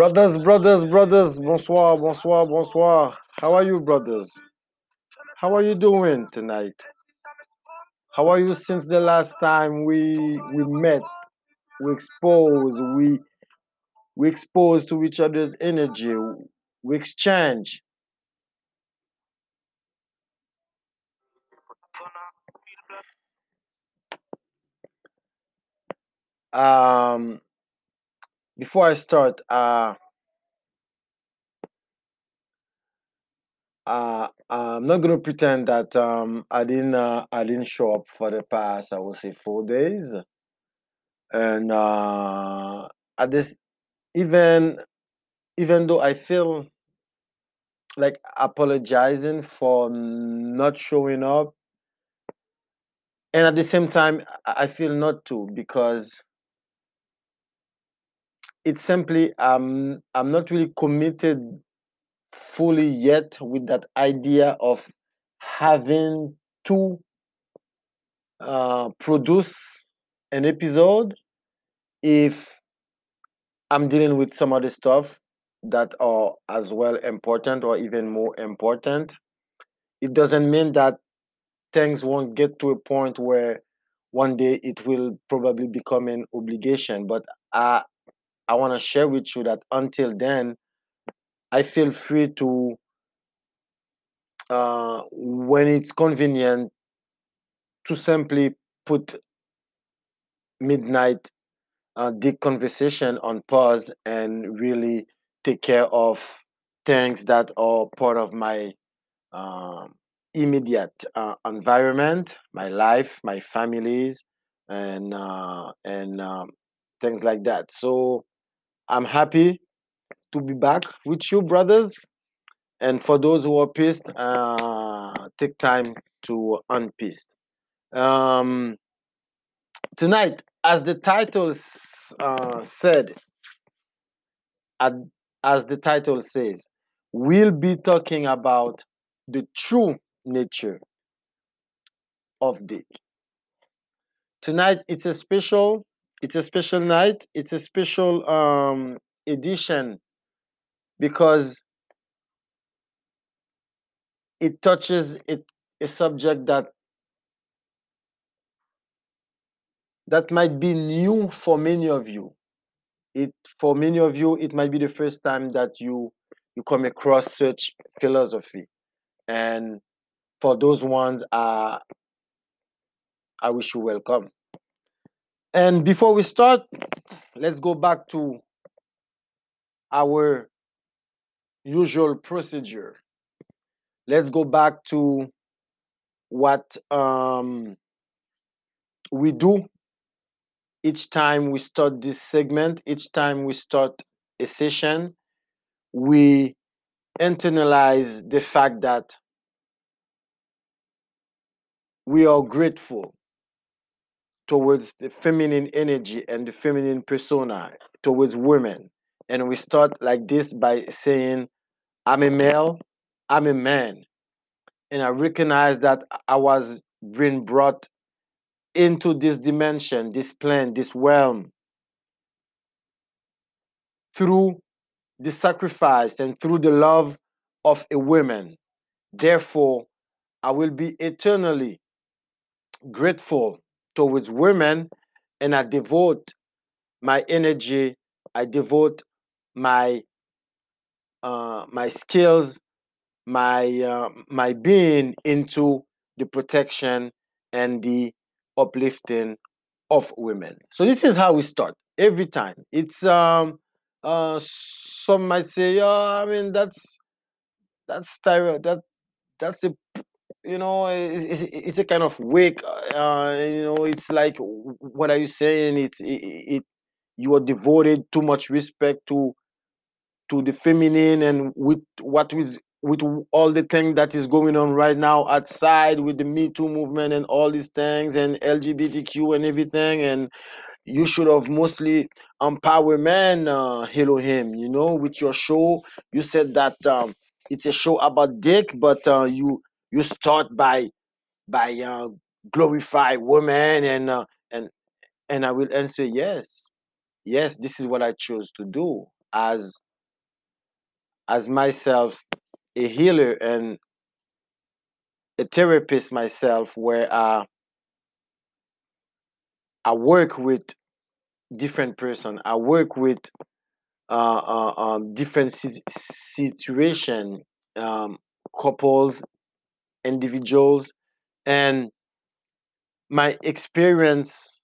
Brothers, brothers, brothers, bonsoir, bonsoir, bonsoir. How are you, brothers? How are you doing tonight? How are you since the last time we we met? We exposed, we we exposed to each other's energy, we exchange. Um, before I start, uh, uh, I'm not gonna pretend that um I didn't uh, I didn't show up for the past I would say four days, and uh, at this even even though I feel like apologizing for not showing up, and at the same time I I feel not to because it's simply um I'm not really committed fully yet with that idea of having to uh, produce an episode if I'm dealing with some other stuff that are as well important or even more important. It doesn't mean that things won't get to a point where one day it will probably become an obligation. But I I want to share with you that until then, I feel free to uh, when it's convenient to simply put midnight uh, deep conversation on pause and really take care of things that are part of my um, immediate uh, environment, my life, my families, and uh, and um, things like that. So I'm happy to be back with you, brothers. And for those who are pissed, uh, take time to unpissed. Um, tonight, as the title uh, said, as the title says, we'll be talking about the true nature of dick. Tonight, it's a special, it's a special night, it's a special um, edition because it touches it, a subject that that might be new for many of you. It for many of you, it might be the first time that you you come across such philosophy, and for those ones, uh, I wish you welcome. And before we start, let's go back to our usual procedure. Let's go back to what um, we do each time we start this segment, each time we start a session. We internalize the fact that we are grateful towards the feminine energy and the feminine persona towards women. And we start like this by saying, I'm a male, I'm a man. And I recognize that I was being brought into this dimension, this plane, this realm through the sacrifice and through the love of a woman. Therefore, I will be eternally grateful towards women and I devote my energy i devote my uh, my skills my uh, my being into the protection and the uplifting of women. So this is how we start every time. It's um uh some might say oh i mean that's that's styro that that's the you know it's, it's a kind of wake uh you know it's like what are you saying? It's it, it you are devoted too much respect to to the feminine and with what with all the thing that is going on right now outside with the me too movement and all these things and lgbtq and everything and you should have mostly empower men uh him you know with your show. You said that um it's a show about dick but uh you you start by by uh glorify women and uh, and and i will answer yes yes this is what i chose to do as as myself a healer and a therapist myself where uh, I work with different person. I work with uh, uh, um, different si- situation, um, couples, individuals, and my experience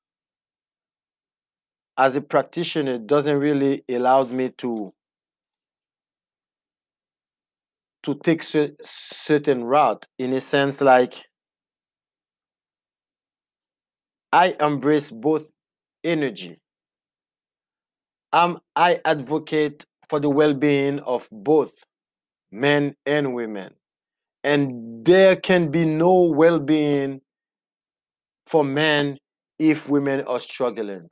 as a practitioner doesn't really allow me to to take cer- certain route in a sense like I embrace both energy. Um, I advocate for the well-being of both men and women, and there can be no well-being for men if women are struggling,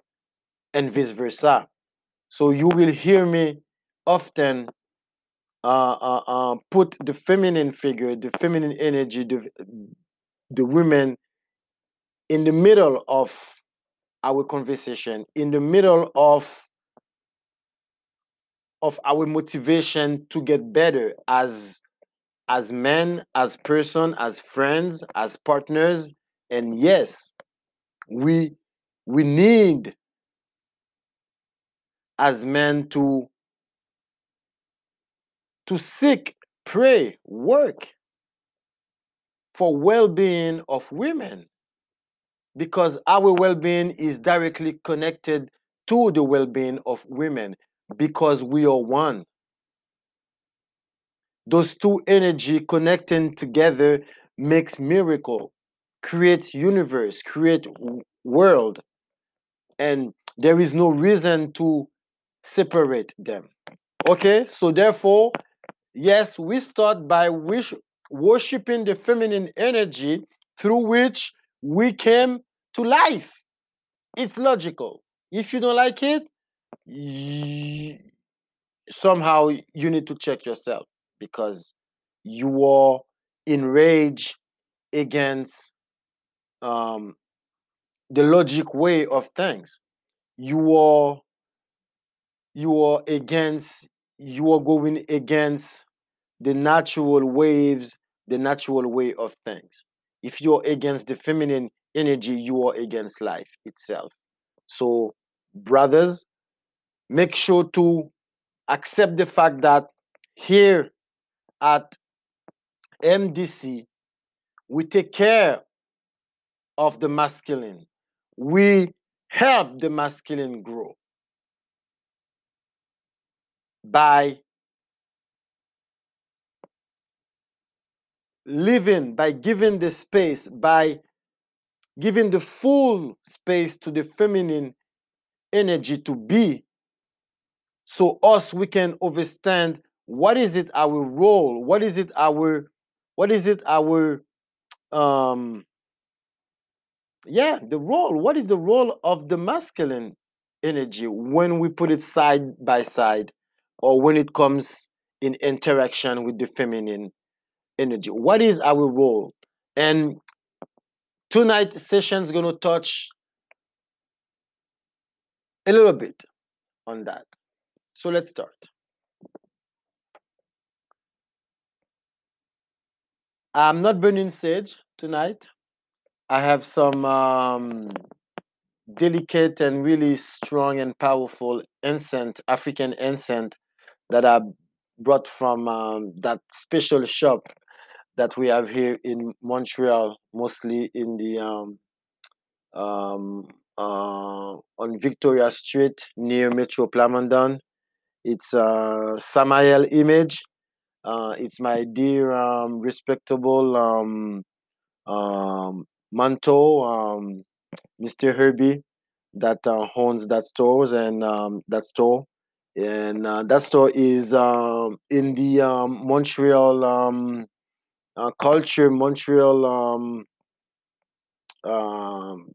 and vice versa. So you will hear me often uh, uh, uh, put the feminine figure, the feminine energy, the the women in the middle of our conversation, in the middle of of our motivation to get better as as men, as person, as friends, as partners. And yes, we we need as men to to seek, pray, work for well-being of women because our well-being is directly connected to the well-being of women because we are one those two energy connecting together makes miracle creates universe create world and there is no reason to separate them. Okay so therefore yes we start by wish, worshiping the feminine energy through which we came to life. It's logical. If you don't like it somehow you need to check yourself because you are enraged against um, the logic way of things. You are you are against you are going against the natural waves, the natural way of things. If you're against the feminine energy, you are against life itself. So, brothers, make sure to accept the fact that here at MDC, we take care of the masculine. We help the masculine grow by living, by giving the space, by giving the full space to the feminine energy to be. So us we can understand what is it our role, what is it our what is it our um yeah the role? What is the role of the masculine energy when we put it side by side or when it comes in interaction with the feminine energy? What is our role? And tonight's session is going to touch a little bit on that. So let's start i'm not burning sage tonight i have some um delicate and really strong and powerful incense, African incense that I brought from um, that special shop that we have here in Montreal, mostly in the um, um, uh, on Victoria Street near Metro Plamondon. It's uh, Samael Image. Uh, it's my dear, um, respectable um, um, Manto, um, Mr. Herbie, that uh, owns that stores and um, that store, and uh, that store is um, in the um, Montreal um, uh, culture, Montreal um, um,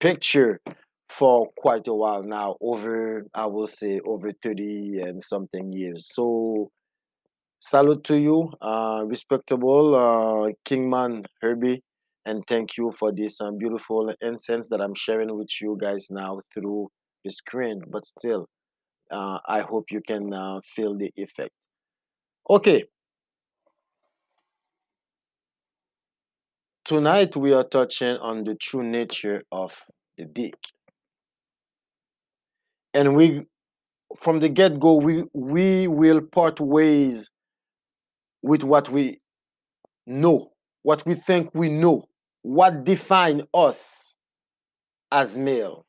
picture for quite a while now. Over, I will say, over thirty and something years. So salute to you, uh, respectable uh, Kingman Herbie, and thank you for this um, beautiful incense that I'm sharing with you guys now through the screen. But still, uh, I hope you can uh, feel the effect. Okay, tonight we are touching on the true nature of the dick, and we, from the get go, we we will part ways with what we know, what we think we know, what define us as male.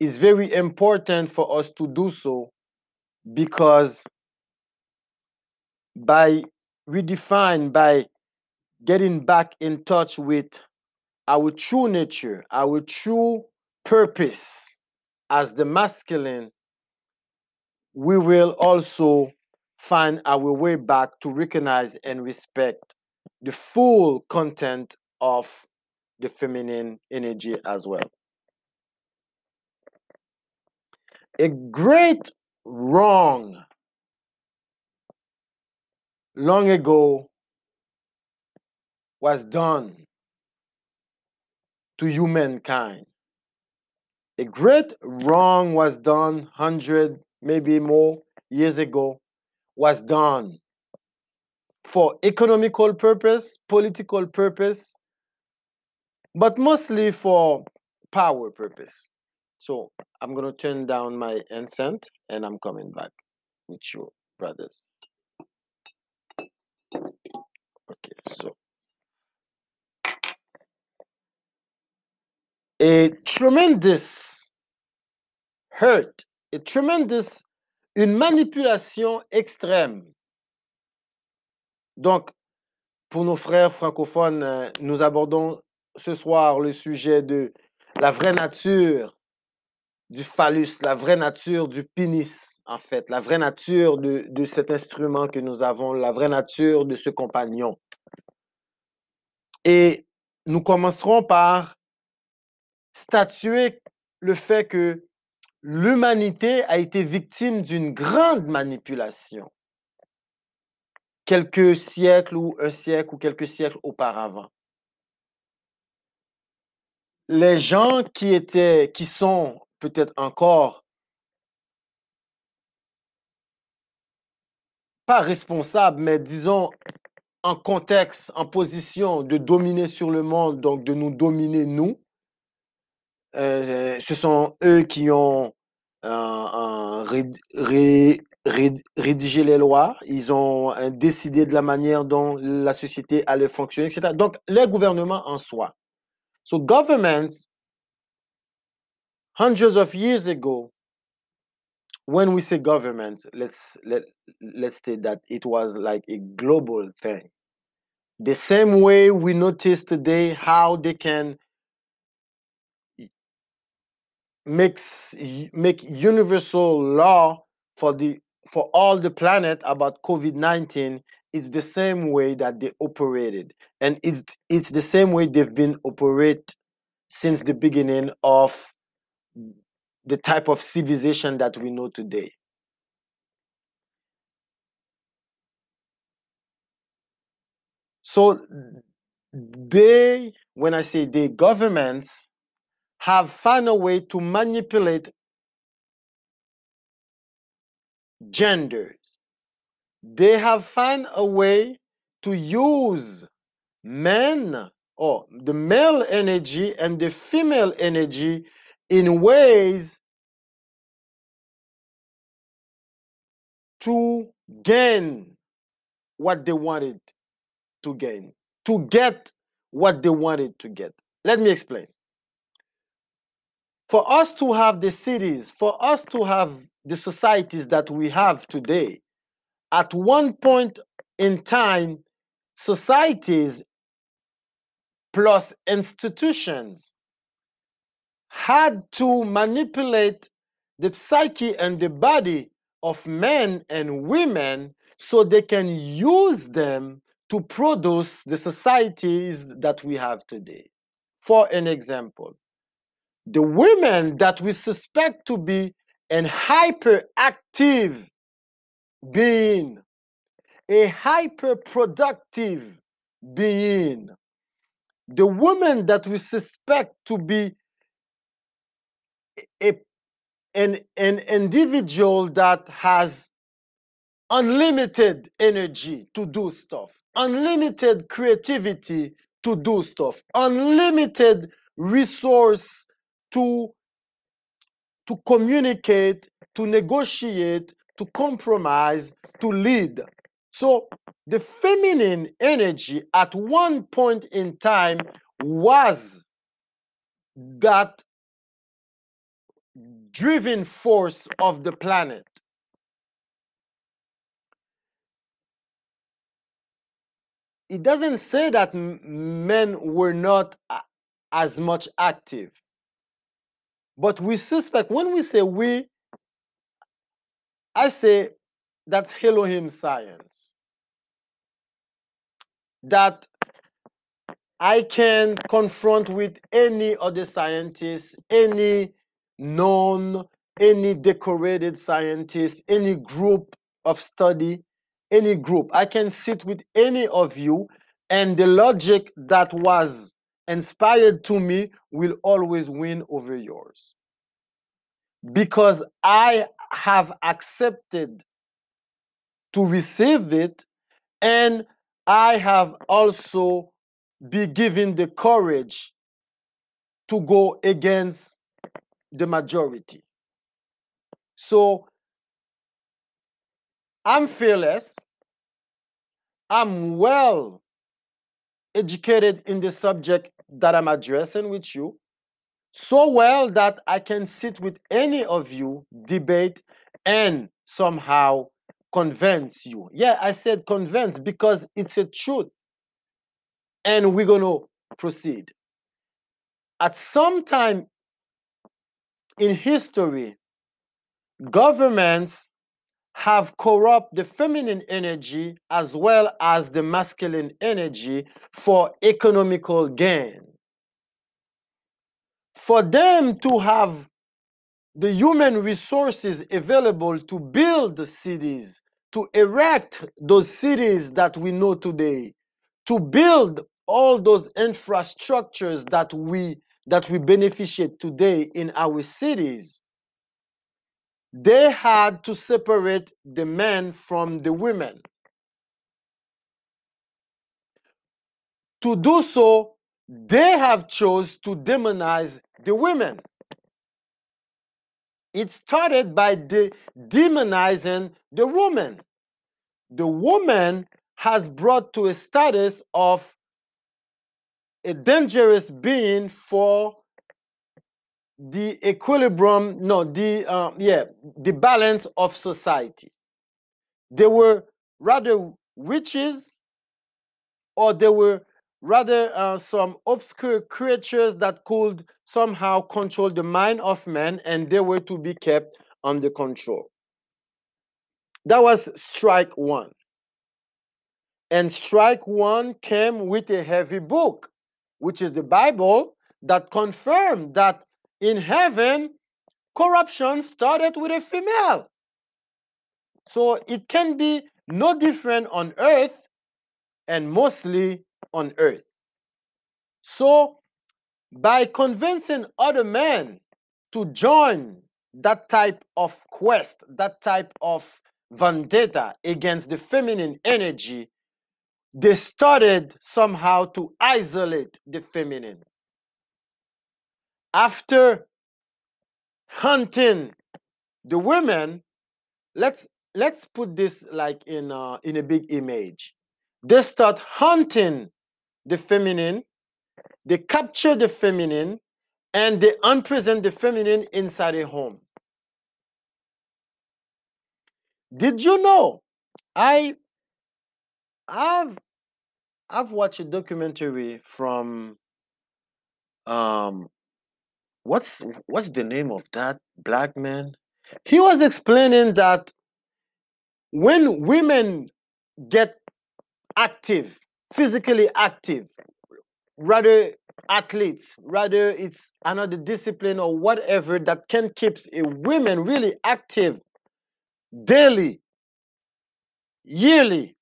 It's very important for us to do so because by redefine, by getting back in touch with our true nature, our true purpose as the masculine, we will also find our way back to recognize and respect the full content of the feminine energy as well. A great wrong long ago was done to humankind. A great wrong was done hundred, maybe more years ago, was done for economical purpose, political purpose, but mostly for power purpose. So I'm gonna turn down my incense and I'm coming back with you, brothers. Okay, so a tremendous hurt, a tremendous, une manipulation extrême. Donc, pour nos frères francophones, euh, nous abordons ce soir le sujet de la vraie nature du phallus, la vraie nature du pénis, en fait, la vraie nature de, de cet instrument que nous avons, la vraie nature de ce compagnon. Et nous commencerons par statuer le fait que l'humanité a été victime d'une grande manipulation quelques siècles ou un siècle ou quelques siècles auparavant. Les gens qui étaient, qui sont peut-être encore pas responsables, mais disons en contexte, en position de dominer sur le monde, donc de nous dominer nous, euh, ce sont eux qui ont ré- ré- ré- rédigé les lois, ils ont euh, décidé de la manière dont la société allait fonctionner, etc. Donc, les gouvernements en soi. So, governments, hundreds of years ago, when we say government, let's let let's state that it was like a global thing. The same way we notice today how they can makes make universal law for the for all the planet about COVID-19 it's the same way that they operated. And it's it's the same way they've been operate since the beginning of the type of civilization that we know today. So they when i say they governments have found a way to manipulate genders they have found a way to use men or the male energy and the female energy in ways to gain what they wanted to gain, to get what they wanted to get. Let me explain. For us to have the cities, for us to have the societies that we have today, at one point in time, societies plus institutions had to manipulate the psyche and the body of men and women so they can use them to produce the societies that we have today. For an example, the women that we suspect to be an hyperactive being, a hyperproductive being, the woman that we suspect to be a, an, an individual that has unlimited energy to do stuff, unlimited creativity to do stuff, unlimited resource to, to communicate, to negotiate, to compromise, to lead. So the feminine energy at one point in time was that driven force of the planet. It doesn't say that men were not as much active. But we suspect, when we say we, I say that's Elohim science. That I can confront with any other scientist, any known, any decorated scientist, any group of study, any group. I can sit with any of you, and the logic that was inspired to me will always win over yours. Because I have accepted to receive it, and I have also be given the courage to go against the majority. So I'm fearless. I'm well educated in the subject that I'm addressing with you. So well that I can sit with any of you, debate, and somehow convince you. Yeah, I said convince because it's a truth. And we're going to proceed. At some time in history, governments have corrupt the feminine energy as well as the masculine energy for economical gain. For them to have the human resources available to build the cities, to erect those cities that we know today, to build all those infrastructures that we that we beneficiate today in our cities they had to separate the men from the women. To do so they have chose to demonize the women. It started by de- demonizing the woman the woman has brought to a status of a dangerous being for the equilibrium no the um, yeah the balance of society. They were rather witches or they were rather uh, some obscure creatures that could somehow control the mind of man and they were to be kept under control. That was strike one. And strike one came with a heavy book which is the Bible, that confirmed that in heaven, corruption started with a female. So it can be no different on earth and mostly on earth. So by convincing other men to join that type of quest, that type of vendetta against the feminine energy, they started somehow to isolate the feminine. After hunting the women, let's let's put this like in uh, in a big image. They start hunting the feminine, they capture the feminine, and they unpresent the feminine inside a home. Did you know? I I've I've watched a documentary from um what's what's the name of that black man? He was explaining that when women get active, physically active, rather athletes, rather it's another discipline or whatever that can keep a women really active daily, yearly.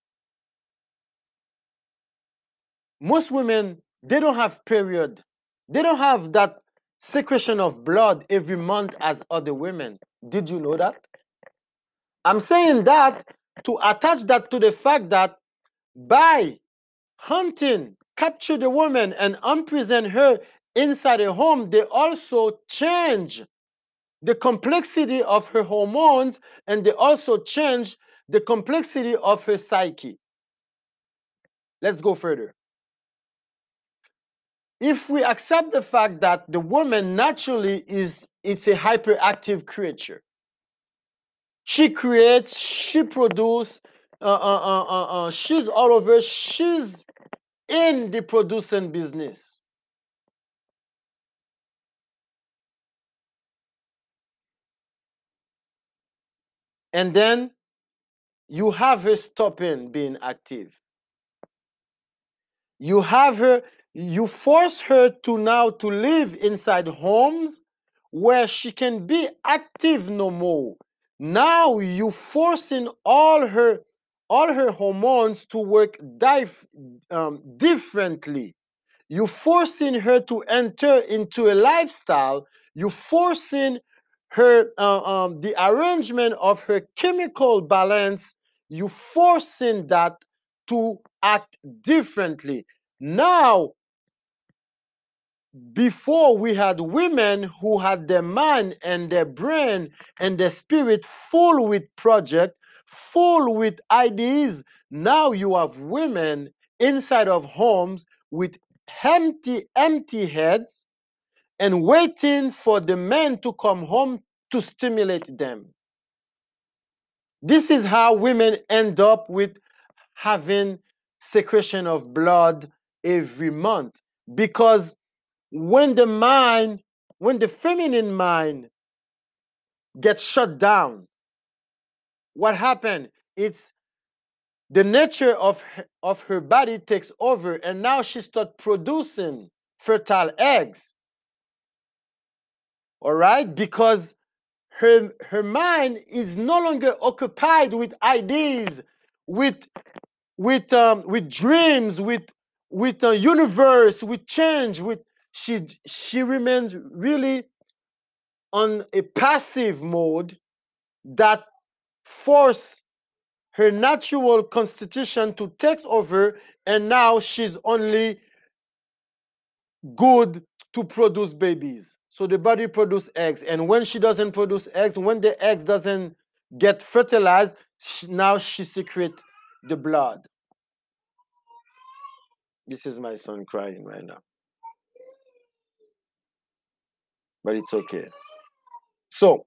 Most women they don't have period. They don't have that secretion of blood every month as other women. Did you know that? I'm saying that to attach that to the fact that by hunting, capture the woman and imprison her inside a home, they also change the complexity of her hormones and they also change the complexity of her psyche. Let's go further. If we accept the fact that the woman naturally is it's a hyperactive creature, she creates, she produces, uh, uh, uh, uh, uh, she's all over, she's in the producing business. And then you have her stopping being active. You have her, you force her to now to live inside homes where she can be active no more. Now you forcing all her all her hormones to work dif- um, differently. You forcing her to enter into a lifestyle. You forcing her uh, um, the arrangement of her chemical balance. You forcing that to act differently. Now, before we had women who had their mind and their brain and their spirit full with project, full with ideas. Now you have women inside of homes with empty, empty heads and waiting for the men to come home to stimulate them. This is how women end up with having secretion of blood every month because when the mind, when the feminine mind gets shut down, what happened? It's the nature of her, of her body takes over, and now she starts producing fertile eggs. All right, because her her mind is no longer occupied with ideas, with with um, with dreams, with with a universe, with change, with she she remains really on a passive mode that force her natural constitution to take over and now she's only good to produce babies. So the body produce eggs and when she doesn't produce eggs when the eggs doesn't get fertilized she, now she secrete the blood. This is my son crying right now but it's okay. So,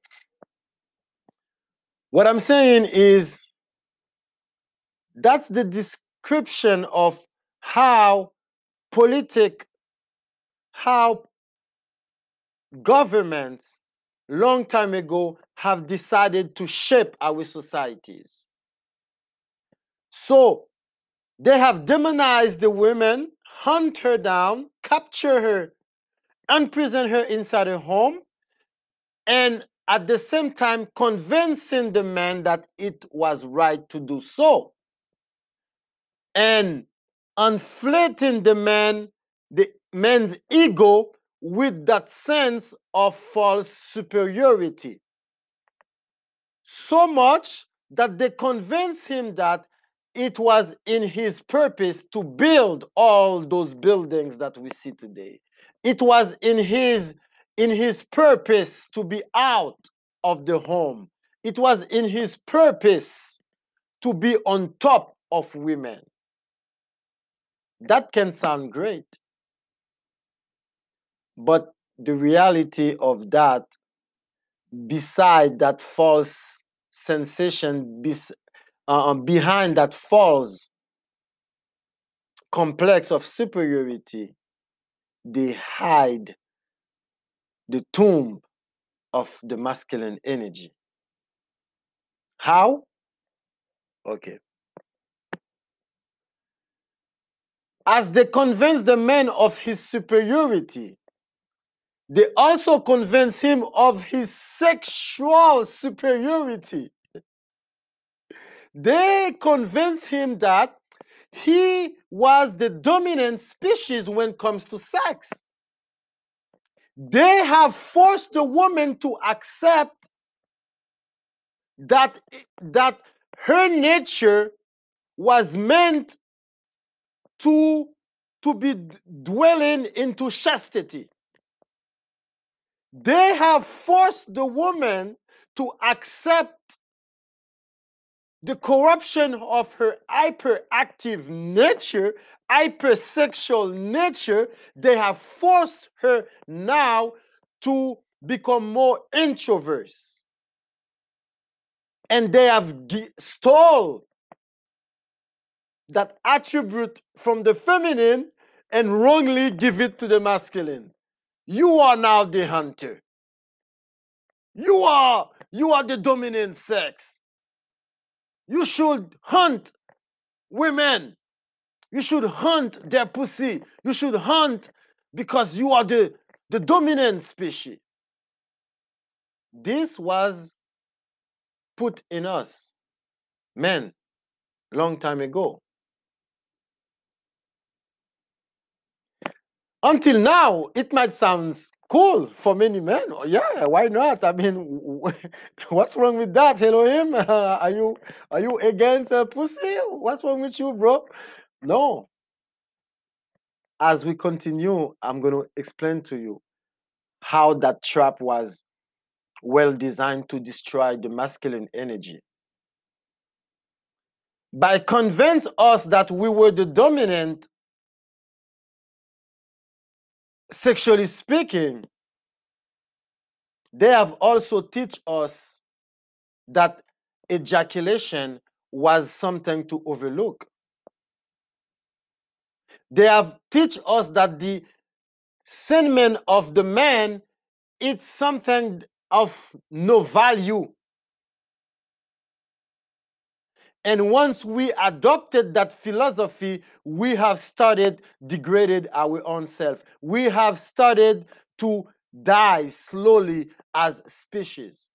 what I'm saying is that's the description of how politic, how governments long time ago have decided to shape our societies. So, they have demonized the women, hunt her down, capture her imprison her inside a home, and at the same time convincing the man that it was right to do so. And inflating the man, the man's ego with that sense of false superiority. So much that they convince him that it was in his purpose to build all those buildings that we see today. It was in his in his purpose to be out of the home. It was in his purpose to be on top of women. That can sound great. But the reality of that, beside that false sensation, uh, behind that false complex of superiority, they hide the tomb of the masculine energy. How? Okay. As they convince the man of his superiority, they also convince him of his sexual superiority. They convince him that he was the dominant species when it comes to sex. They have forced the woman to accept that, that her nature was meant to, to be dwelling into chastity. They have forced the woman to accept the corruption of her hyperactive nature, hypersexual nature. They have forced her now to become more introverts. And they have stole that attribute from the feminine and wrongly give it to the masculine. You are now the hunter. You are you are the dominant sex. You should hunt women. You should hunt their pussy. You should hunt because you are the, the dominant species. This was put in us, men, long time ago. Until now, it might sound cool for many men. Oh, yeah, why not? I mean, what's wrong with that? Elohim. Uh, are you are you against uh, pussy? What's wrong with you, bro? No. As we continue, I'm going to explain to you how that trap was well designed to destroy the masculine energy. By convince us that we were the dominant sexually speaking, they have also teach us that ejaculation was something to overlook. They have teach us that the semen of the man it's something of no value. And once we adopted that philosophy, we have started degraded our own self. We have started to die slowly as species.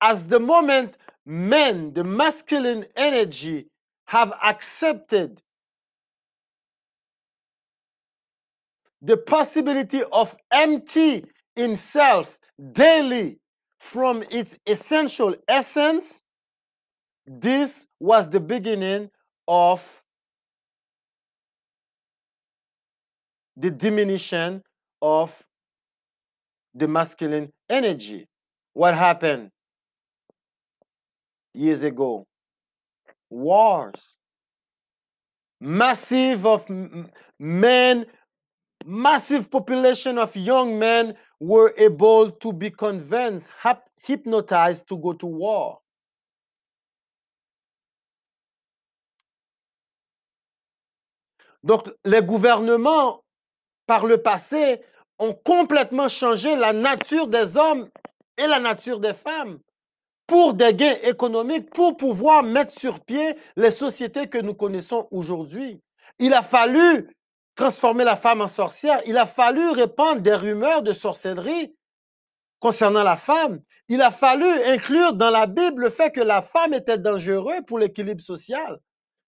As the moment men, the masculine energy, have accepted the possibility of empty himself daily from its essential essence, this was the beginning of the diminution of the masculine energy. What happened years ago? Wars. Massive of men, massive population of young men were able to be convinced, hypnotized to go to war. Donc, les gouvernements, par le passé, ont complètement changé la nature des hommes et la nature des femmes pour des gains économiques, pour pouvoir mettre sur pied les sociétés que nous connaissons aujourd'hui. Il a fallu transformer la femme en sorcière. Il a fallu répandre des rumeurs de sorcellerie concernant la femme. Il a fallu inclure dans la Bible le fait que la femme était dangereuse pour l'équilibre social.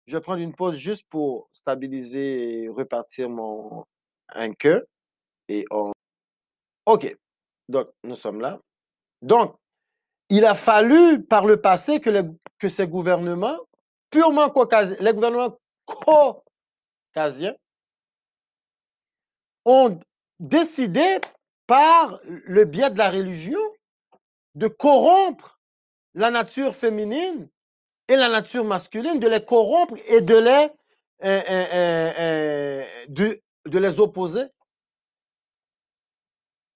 Je vais prendre une pause juste pour stabiliser et repartir mon que et on. OK. Donc, nous sommes là. Donc, il a fallu par le passé que, que ces gouvernements, purement caucasiens, les gouvernements caucasiens, ont décidé par le biais de la religion de corrompre la nature féminine et la nature masculine, de les corrompre et de les, euh, euh, euh, de les opposer.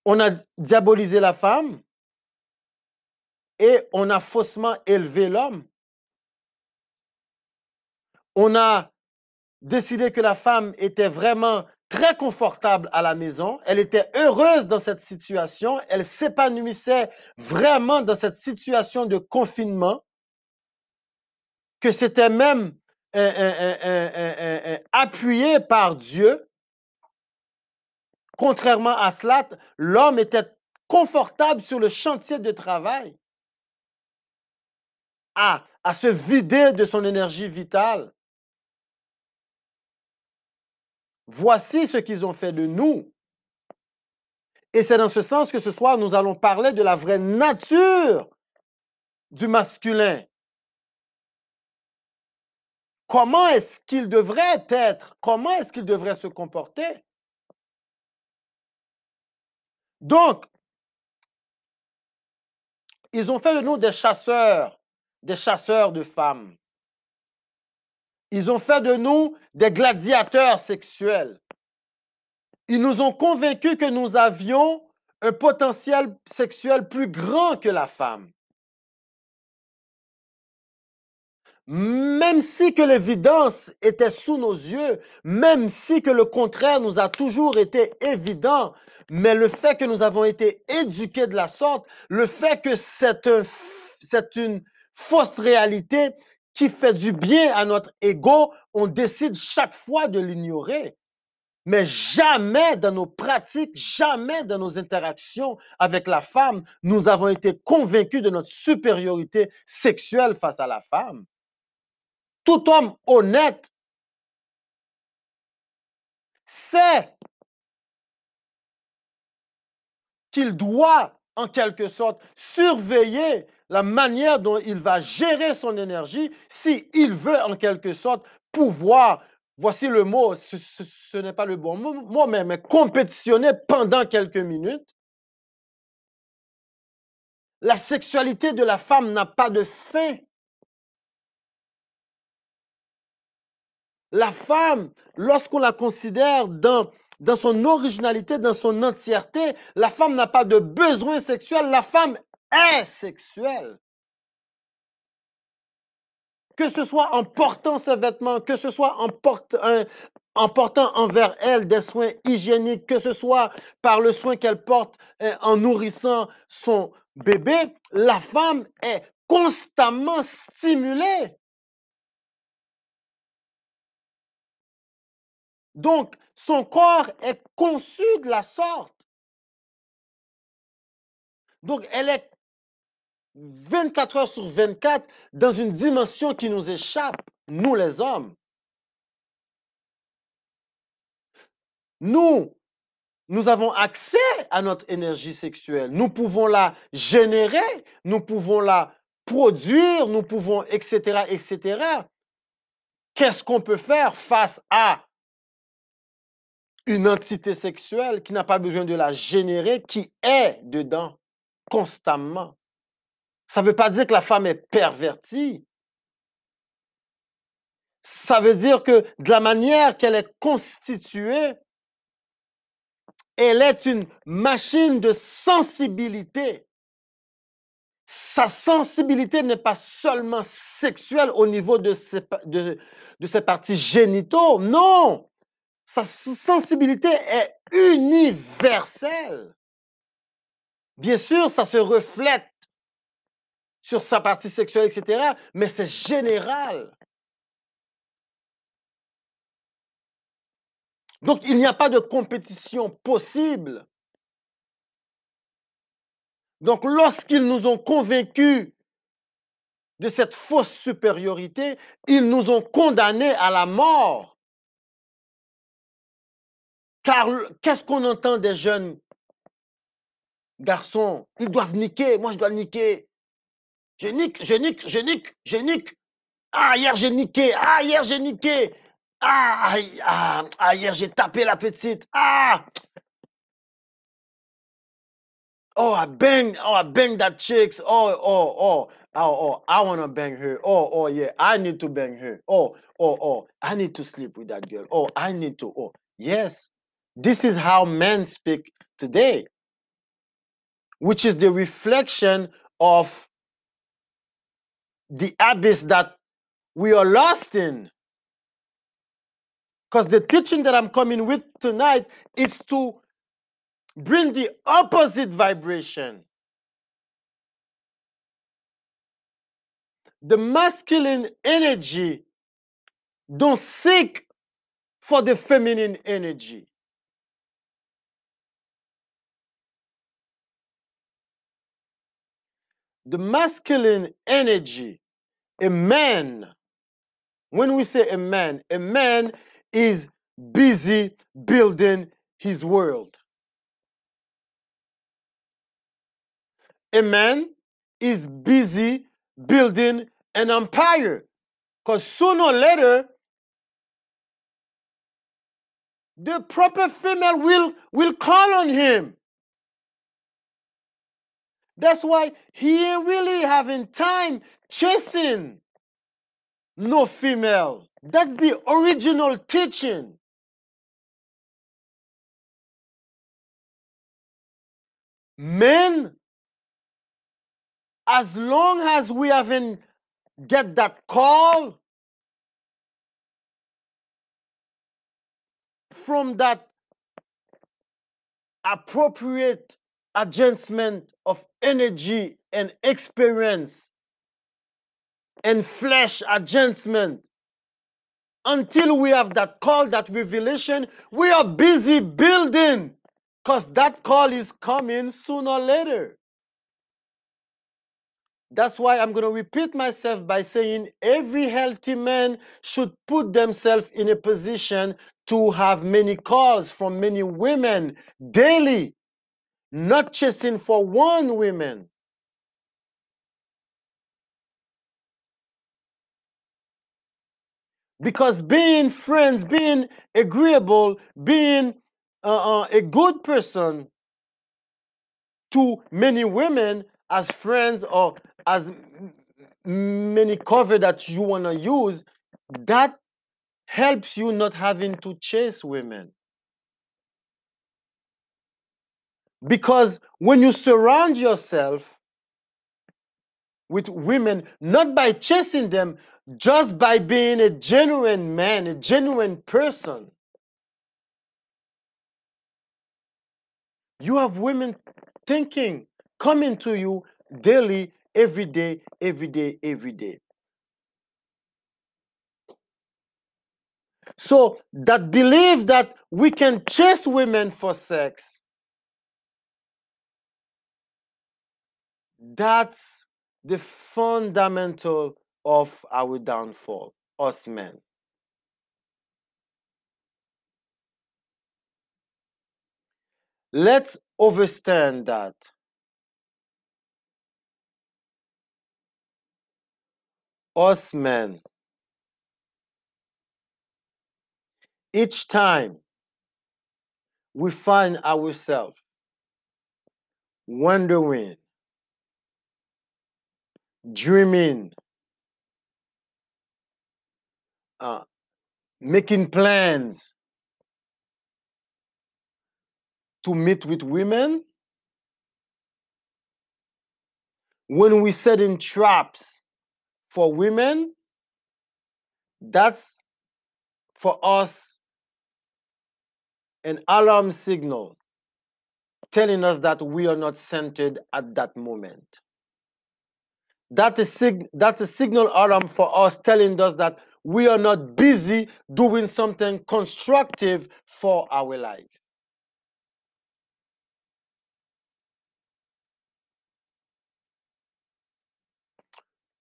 On a diabolisé la femme et on a faussement élevé l'homme. On a décidé que la femme était vraiment très confortable à la maison, elle était heureuse dans cette situation, elle s'épanouissait vraiment dans cette situation de confinement, que c'était même euh, euh, euh, appuyé par Dieu. Contrairement à cela, l'homme était confortable sur le chantier de travail à se vider de son énergie vitale. Voici ce qu'ils ont fait de nous. Et c'est dans ce sens que ce soir, nous allons parler de la vraie nature du masculin. Comment est-ce qu'il devrait être? Comment est-ce qu'il devrait se comporter? Donc, ils ont fait de nous des chasseurs, des chasseurs de femmes. Ils ont fait de nous des gladiateurs sexuels. Ils nous ont convaincus que nous avions un potentiel sexuel plus grand que la femme. Même si que l'évidence était sous nos yeux, même si que le contraire nous a toujours été évident, mais le fait que nous avons été éduqués de la sorte, le fait que c'est un une fausse réalité qui fait du bien à notre ego, on décide chaque fois de l'ignorer. Mais jamais dans nos pratiques, jamais dans nos interactions avec la femme, nous avons été convaincus de notre supériorité sexuelle face à la femme. Tout homme honnête sait qu'il doit, en quelque sorte, surveiller la manière dont il va gérer son énergie s'il veut, en quelque sorte, pouvoir, voici le mot, ce, n'est pas le bon mot, mais compétitionner pendant quelques minutes. La sexualité de la femme n'a pas de fin. La femme, lorsqu'on la considère dans, dans son originalité, dans son entièreté, la femme n'a pas de besoin sexuel, la femme est sexuelle. Que ce soit en portant ses vêtements, que ce soit en portant envers elle des soins hygiéniques, que ce soit par le soin qu'elle porte euh, en nourrissant son bébé, la femme est constamment stimulée. Donc, son corps est conçu de la sorte. Donc, elle est 24 heures sur 24 dans une dimension qui nous échappe, nous les hommes. Nous, nous avons accès à notre énergie sexuelle. Nous pouvons la générer, nous pouvons la produire, nous pouvons, etc., etc. Qu'est-ce qu'on peut faire face à une entité sexuelle qui n'a pas besoin de la générer, qui est dedans constamment? Ça ne veut pas dire que la femme est pervertie. Ça veut dire que de la manière qu'elle est constituée, elle est une machine de sensibilité. Sa sensibilité n'est pas seulement sexuelle au niveau de ses, parties génitaux, non. Sa sensibilité est universelle. Bien sûr, ça se reflète sur sa partie sexuelle, etc., mais c'est général. Donc, il n'y a pas de compétition possible. Donc, lorsqu'ils nous ont convaincus de cette fausse supériorité, ils nous ont condamnés à la mort. Car qu'est-ce qu'on entend des jeunes garçons? Ils doivent niquer, moi je dois niquer. Je nique, je nique, je nique, je nique. Ah, hier j'ai niqué. Ah, hier j'ai niqué. Ah, ah, ah, hier j'ai tapé la petite. Ah. Oh, I banged. Oh, I banged that chicks. Oh, oh, oh. Oh, oh, I want to bang her. Oh, oh, yeah, I need to bang her. Oh, oh, oh, I need to sleep with that girl. Oh, I need to. Oh, yes. This is how men speak today, which is the reflection of the abyss that we are lost in. Because the teaching that I'm coming with tonight is to bring the opposite vibration. The masculine energy don't seek for the feminine energy. The masculine energy, a man, when we say a man, a man is busy building his world. A man is busy building an empire. Because sooner or later, the proper female will, will call on him. That's why he ain't really having time chasing no female. That's the original teaching. Men, as long as we haven't get that call from that appropriate adjustment of energy and experience and flesh adjustment until we have that call, that revelation, we are busy building because that call is coming sooner or later. That's why I'm going to repeat myself by saying every healthy man should put themselves in a position to have many calls from many women daily, not chasing for one woman. Because being friends, being agreeable, being uh, uh, a good person to many women as friends or as many cover that you want to use, that helps you not having to chase women. Because when you surround yourself with women, not by chasing them, just by being a genuine man, a genuine person, you have women thinking, coming to you daily, every day, every day, every day. So that belief that we can chase women for sex, that's the fundamental of our downfall, us men. Let's understand that us men, each time we find ourselves wondering, dreaming, uh, making plans to meet with women, when we set in traps for women, that's for us an alarm signal telling us that we are not centered at that moment. That is sig- that's a signal alarm for us telling us that we are not busy doing something constructive for our life.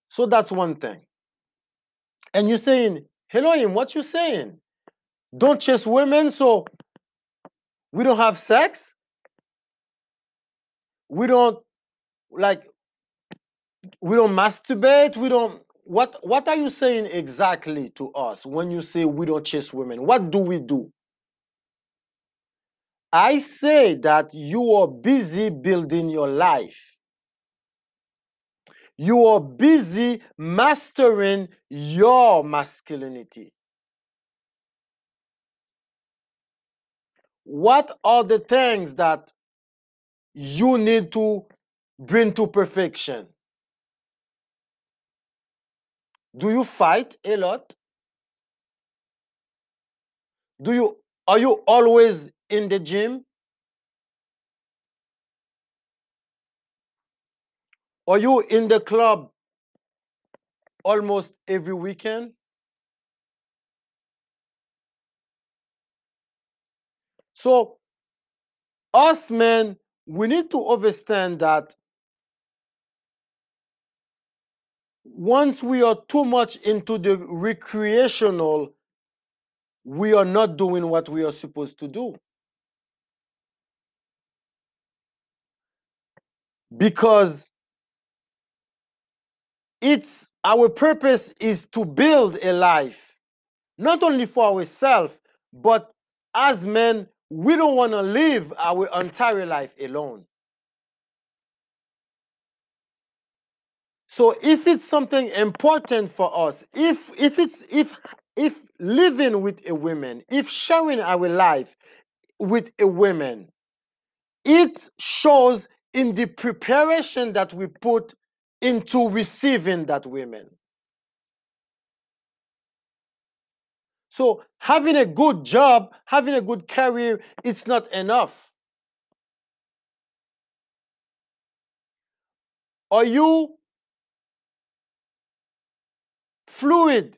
So that's one thing. And you're saying, Elohim, what you saying? Don't chase women, so we don't have sex? We don't like we don't masturbate we don't what what are you saying exactly to us when you say we don't chase women? What do we do? I say that you are busy building your life. You are busy mastering your masculinity. What are the things that you need to bring to perfection do you fight a lot? Do you are you always in the gym? Are you in the club almost every weekend? So us men we need to understand that once we are too much into the recreational we are not doing what we are supposed to do. Because it's our purpose is to build a life not only for ourselves but as men we don't want to live our entire life alone so if it's something important for us if if it's if if living with a woman if sharing our life with a woman it shows in the preparation that we put into receiving that woman. So having a good job having a good career it's not enough. Are you fluid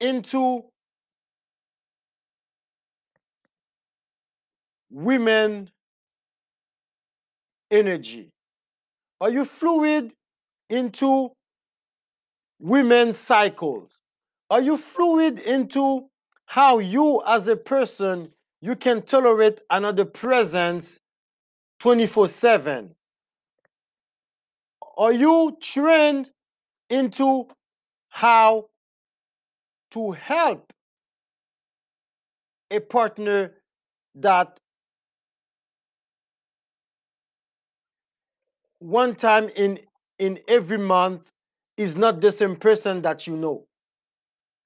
into women energy. Are you fluid into women's cycles? Are you fluid into how you as a person you can tolerate another presence 24 7 are you trained into how to help a partner that one time in in every month is not the same person that you know.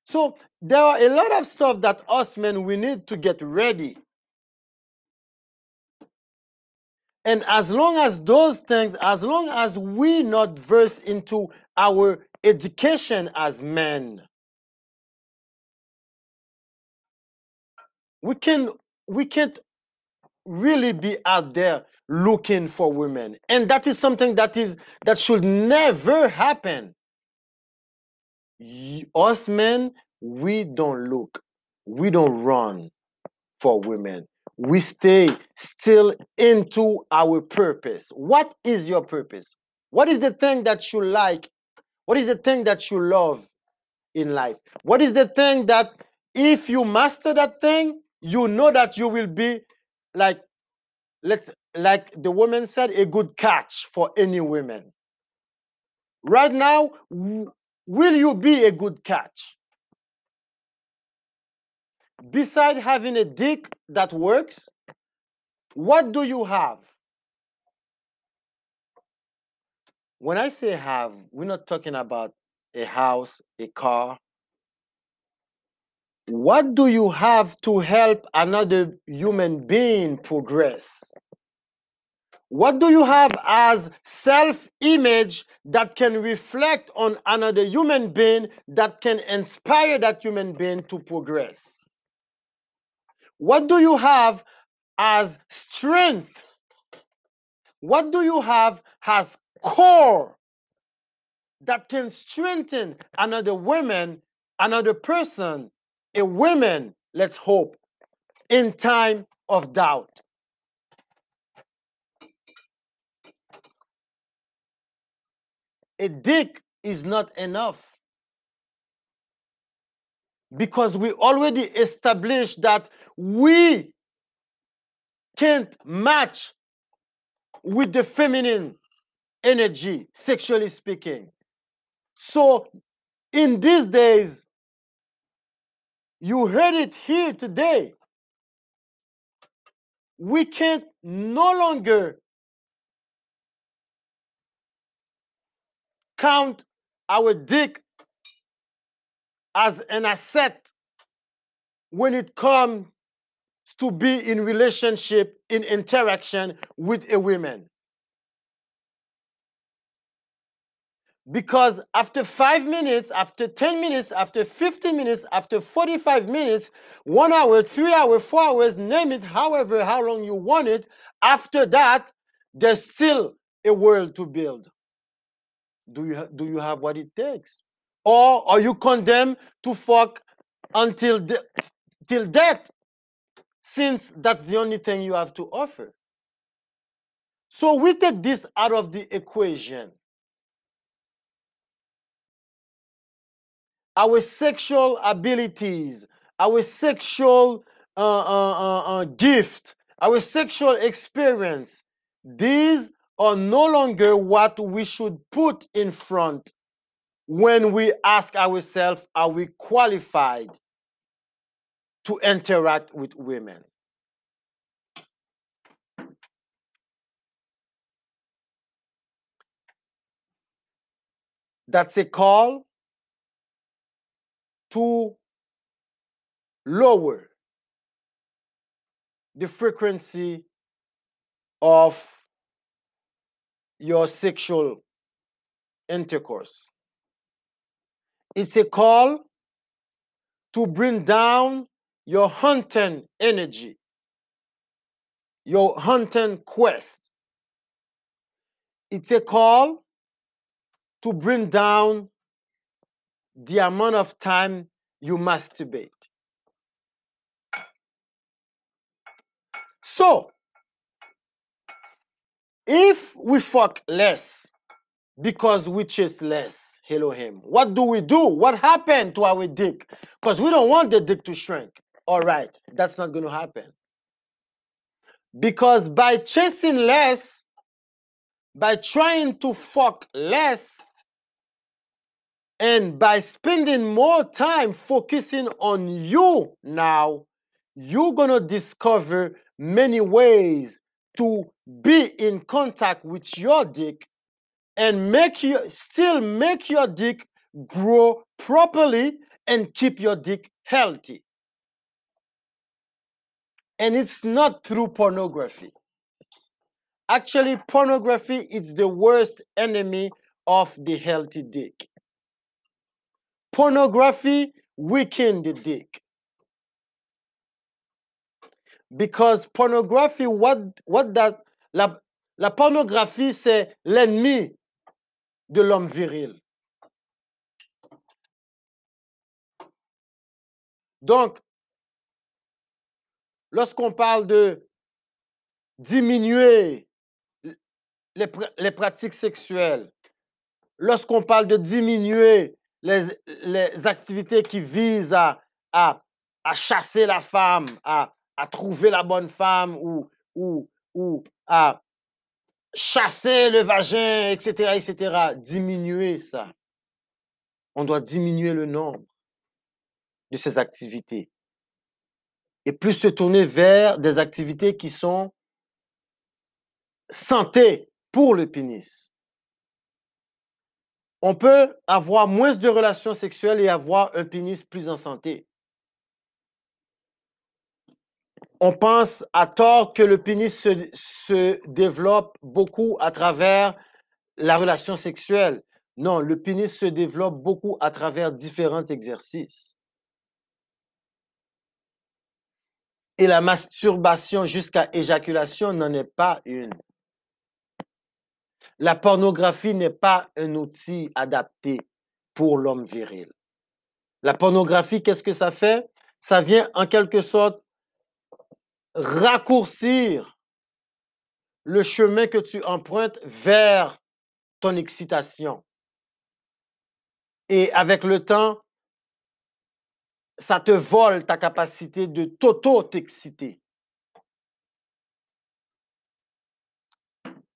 So there are a lot of stuff that us men we need to get ready. And as long as those things as long as we not verse into our education as men we can we can't really be out there looking for women. And that is something that is that should never happen. Us men we don't look we don't run for women. We stay still into our purpose. What is your purpose? What is the thing that you like what is the thing that you love in life? What is the thing that if you master that thing you know that you will be like let's like the woman said a good catch for any women right now will you be a good catch? Beside having a dick that works what do you have when i say have we're not talking about a house a car. What do you have to help another human being progress? What do you have as self image that can reflect on another human being that can inspire that human being to progress? What do you have as strength? What do you have as core that can strengthen another woman another person a woman let's hope in time of doubt. A dick is not enough. Because we already established that we can't match with the feminine energy, sexually speaking. So, in these days, you heard it here today. We can't no longer count our dick as an asset when it comes to be in relationship in interaction with a woman because after five minutes after 10 minutes after 15 minutes after 45 minutes one hour three hours four hours name it however how long you want it after that there's still a world to build. Do you do you have what it takes? Or are you condemned to fuck until de- till death since that's the only thing you have to offer? So we take this out of the equation our sexual abilities our sexual uh, uh, uh, uh, gift our sexual experience these are no longer what we should put in front when we ask ourselves, are we qualified to interact with women? That's a call to lower the frequency of your sexual intercourse. It's a call to bring down your hunting energy, your hunting quest. It's a call to bring down the amount of time you masturbate. So, if we fuck less because we chase less, Elohim, what do we do? What happened to our dick? Because we don't want the dick to shrink. All right, that's not going to happen. Because by chasing less, by trying to fuck less, and by spending more time focusing on you now, you're going to discover many ways to be in contact with your dick and make you still make your dick grow properly and keep your dick healthy. And it's not through pornography. Actually, pornography is the worst enemy of the healthy dick. Pornography weakens the dick. Because pornography, what, what la, pornographie, c'est l'ennemi de l'homme viril. Donc, lorsqu'on parle de diminuer les pratiques sexuelles, lorsqu'on parle de diminuer les, activités qui visent à, chasser la femme, à, trouver la bonne femme ou, ou, ou à chasser le vagin, etc., etc., diminuer ça. On doit diminuer le nombre de ces activités et plus se tourner vers des activités qui sont santé pour le pénis. On peut avoir moins de relations sexuelles et avoir un pénis plus en santé. On pense à tort que le pénis se, développe beaucoup à travers la relation sexuelle. Non, le pénis se développe beaucoup à travers différents exercices. Et la masturbation jusqu'à éjaculation n'en est pas une. La pornographie n'est pas un outil adapté pour l'homme viril. La pornographie, qu'est-ce que ça fait? Ça vient en quelque sorte raccourcir le chemin que tu empruntes vers ton excitation. Et avec le temps, ça te vole ta capacité de t'auto-t'exciter.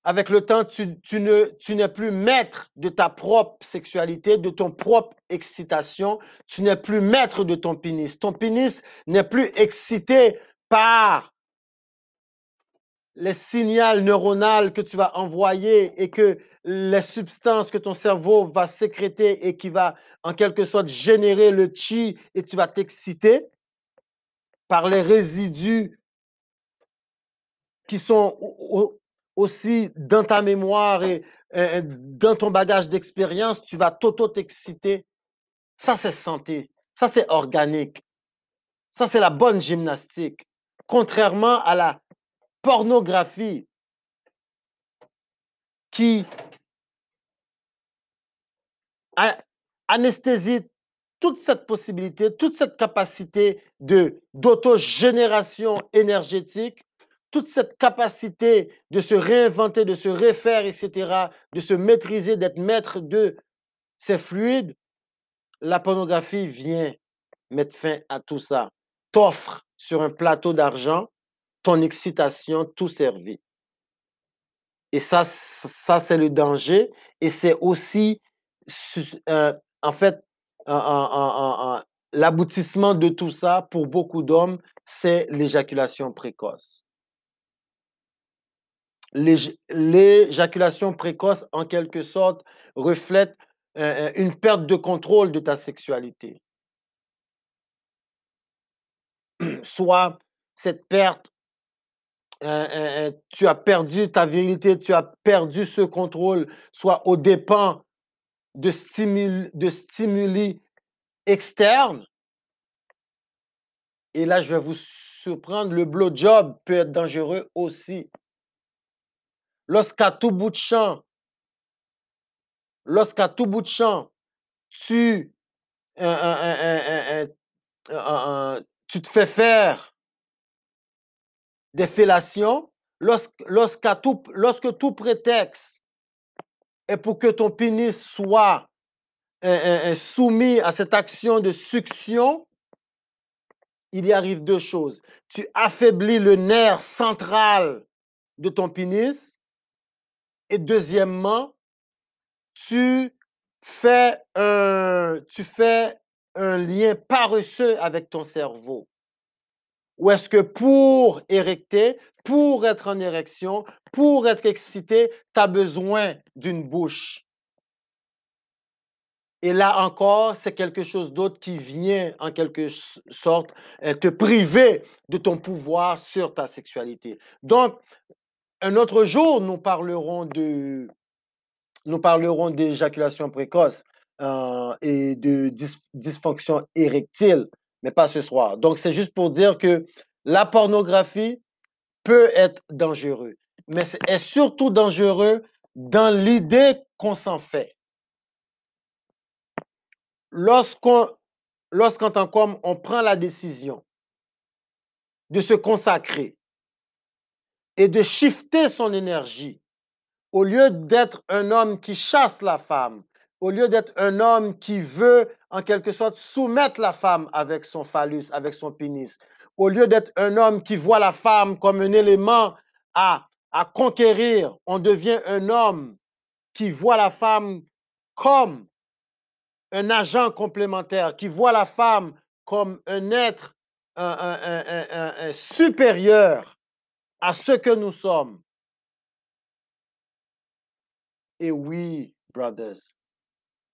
Avec le temps, tu, ne, tu n'es plus maître de ta propre sexualité, de ton propre excitation. Tu n'es plus maître de ton pénis. Ton pénis n'est plus excité par les signaux neuronaux que tu vas envoyer et que les substances que ton cerveau va sécréter et qui va en quelque sorte générer le chi et tu vas t'exciter par les résidus qui sont aussi dans ta mémoire et, dans ton bagage d'expérience, tu vas t'auto-t'exciter. Ça, c'est santé. Ça, c'est organique. Ça, c'est la bonne gymnastique. Contrairement à la pornographie qui anesthésie toute cette possibilité, toute cette capacité de d'autogénération énergétique, toute cette capacité de se réinventer, de se refaire, etc., de se maîtriser, d'être maître de ces fluides, la pornographie vient mettre fin à tout ça. T'offre sur un plateau d'argent ton excitation tout servi. Et ça, ça c'est le danger. Et c'est aussi, euh, en fait, en- en- en- en- l'aboutissement de tout ça pour beaucoup d'hommes, c'est l'éjaculation précoce. L'éj- L'éjaculation précoce, en quelque sorte, reflète euh, euh, une perte de contrôle de ta sexualité. Soit cette perte, euh, tu as perdu ta virilité, tu as perdu ce contrôle, soit au dépens de stimuli, de stimuli externes. Et là, je vais vous surprendre, le blowjob peut être dangereux aussi. Lorsqu'à tout bout de champ, tu, euh, euh, euh, euh, euh, euh, euh, te fais faire des fellations, lorsque, tout, prétexte est pour que ton pénis soit euh, euh, euh, soumis à cette action de succion, il y arrive deux choses. Tu affaiblis le nerf central de ton pénis et deuxièmement, tu fais un, lien paresseux avec ton cerveau. Ou est-ce que pour érecter, pour être en érection, pour être excité, tu as besoin d'une bouche? Et là encore, c'est quelque chose d'autre qui vient en quelque sorte euh, te priver de ton pouvoir sur ta sexualité. Donc, un autre jour, nous parlerons de, nous parlerons d'éjaculation précoce euh, et de dys- dysfonction érectile, mais pas ce soir. Donc, c'est juste pour dire que la pornographie peut être dangereux, mais est surtout dangereux dans l'idée qu'on s'en fait. Lorsqu'on, lorsqu'en tant qu'homme, on prend la décision de se consacrer et de shifter son énergie, au lieu d'être un homme qui chasse la femme, au lieu d'être un homme qui veut en quelque sorte soumettre la femme avec son phallus, avec son pénis, au lieu d'être un homme qui voit la femme comme un élément à, conquérir, on devient un homme qui voit la femme comme un agent complémentaire, qui voit la femme comme un être un supérieur à ce que nous sommes. Et oui, brothers,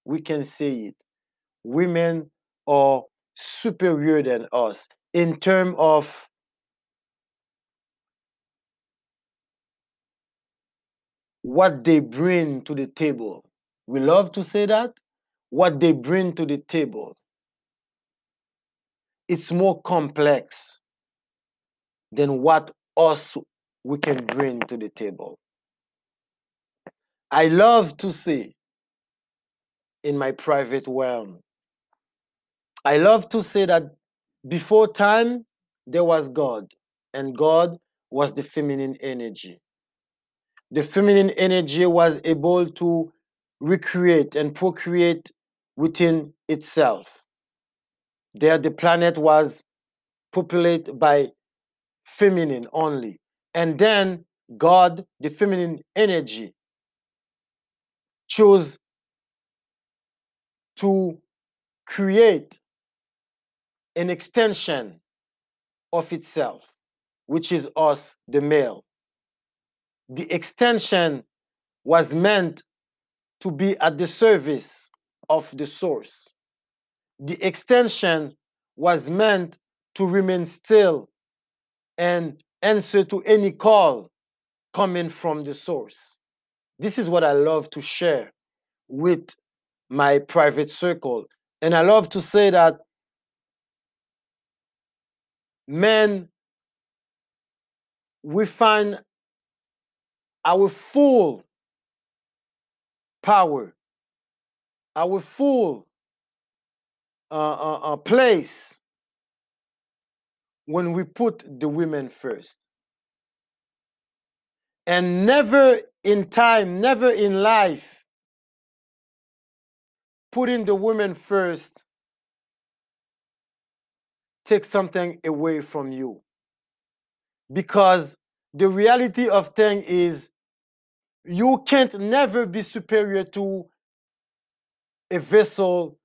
we can say it. Women are superior than us in terms of what they bring to the table. We love to say that. What they bring to the table. It's more complex than what us we can bring to the table. I love to say in my private realm, I love to say that before time there was God, and God was the feminine energy. The feminine energy was able to recreate and procreate within itself. There, the planet was populated by feminine only. And then God, the feminine energy, chose to create an extension of itself, which is us, the male. The extension was meant to be at the service of the source. The extension was meant to remain still and answer to any call coming from the source. This is what I love to share with my private circle. And I love to say that men, we find our full power, our full uh, uh, uh, place when we put the women first. And never in time, never in life, putting the women first take something away from you. Because the reality of thing is you can't never be superior to a vessel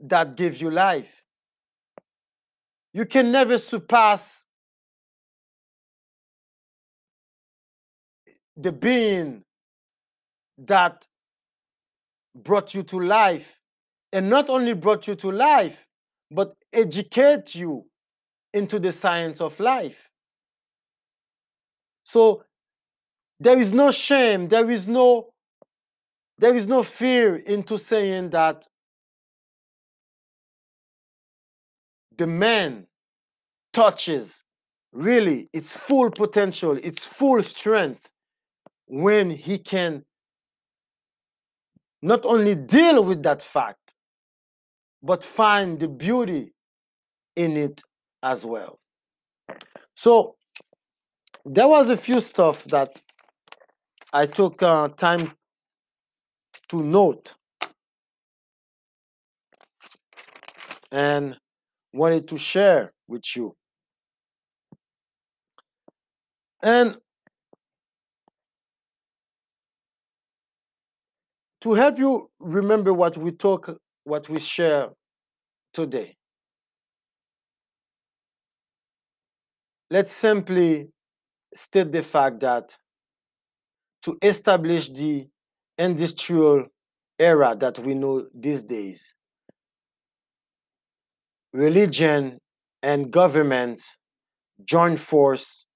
that gives you life. You can never surpass the being that brought you to life. And not only brought you to life but educate you into the science of life. So there is no shame there is no there is no fear into saying that the man touches really its full potential its full strength when he can not only deal with that fact, but find the beauty in it as well. So there was a few stuff that I took uh, time to note and wanted to share with you. And to help you remember what we talk, what we share today, let's simply state the fact that to establish the industrial era that we know these days, religion and government join force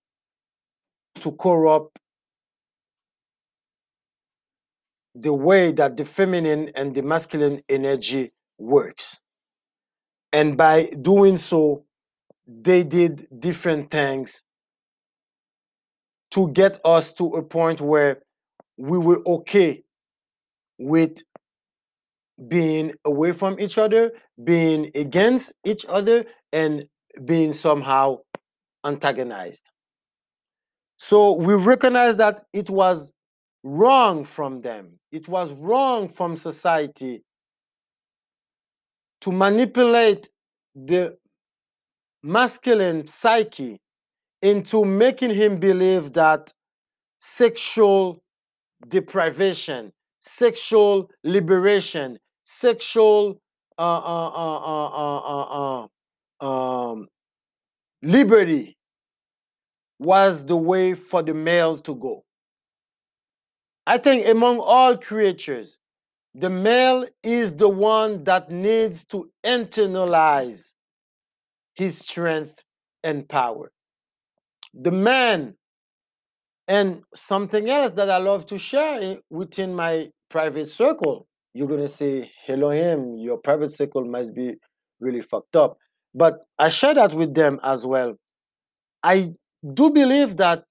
to corrupt the way that the feminine and the masculine energy works. And by doing so, they did different things to get us to a point where we were okay with being away from each other, being against each other, and being somehow antagonized. So we recognize that it was wrong from them, it was wrong from society to manipulate the masculine psyche into making him believe that sexual deprivation, sexual liberation, sexual uh, uh, uh, uh, uh, uh, um, liberty was the way for the male to go. I think among all creatures, the male is the one that needs to internalize his strength and power. The man, and something else that I love to share within my private circle, you're to say, Elohim, your private circle must be really fucked up. But I share that with them as well. I do believe that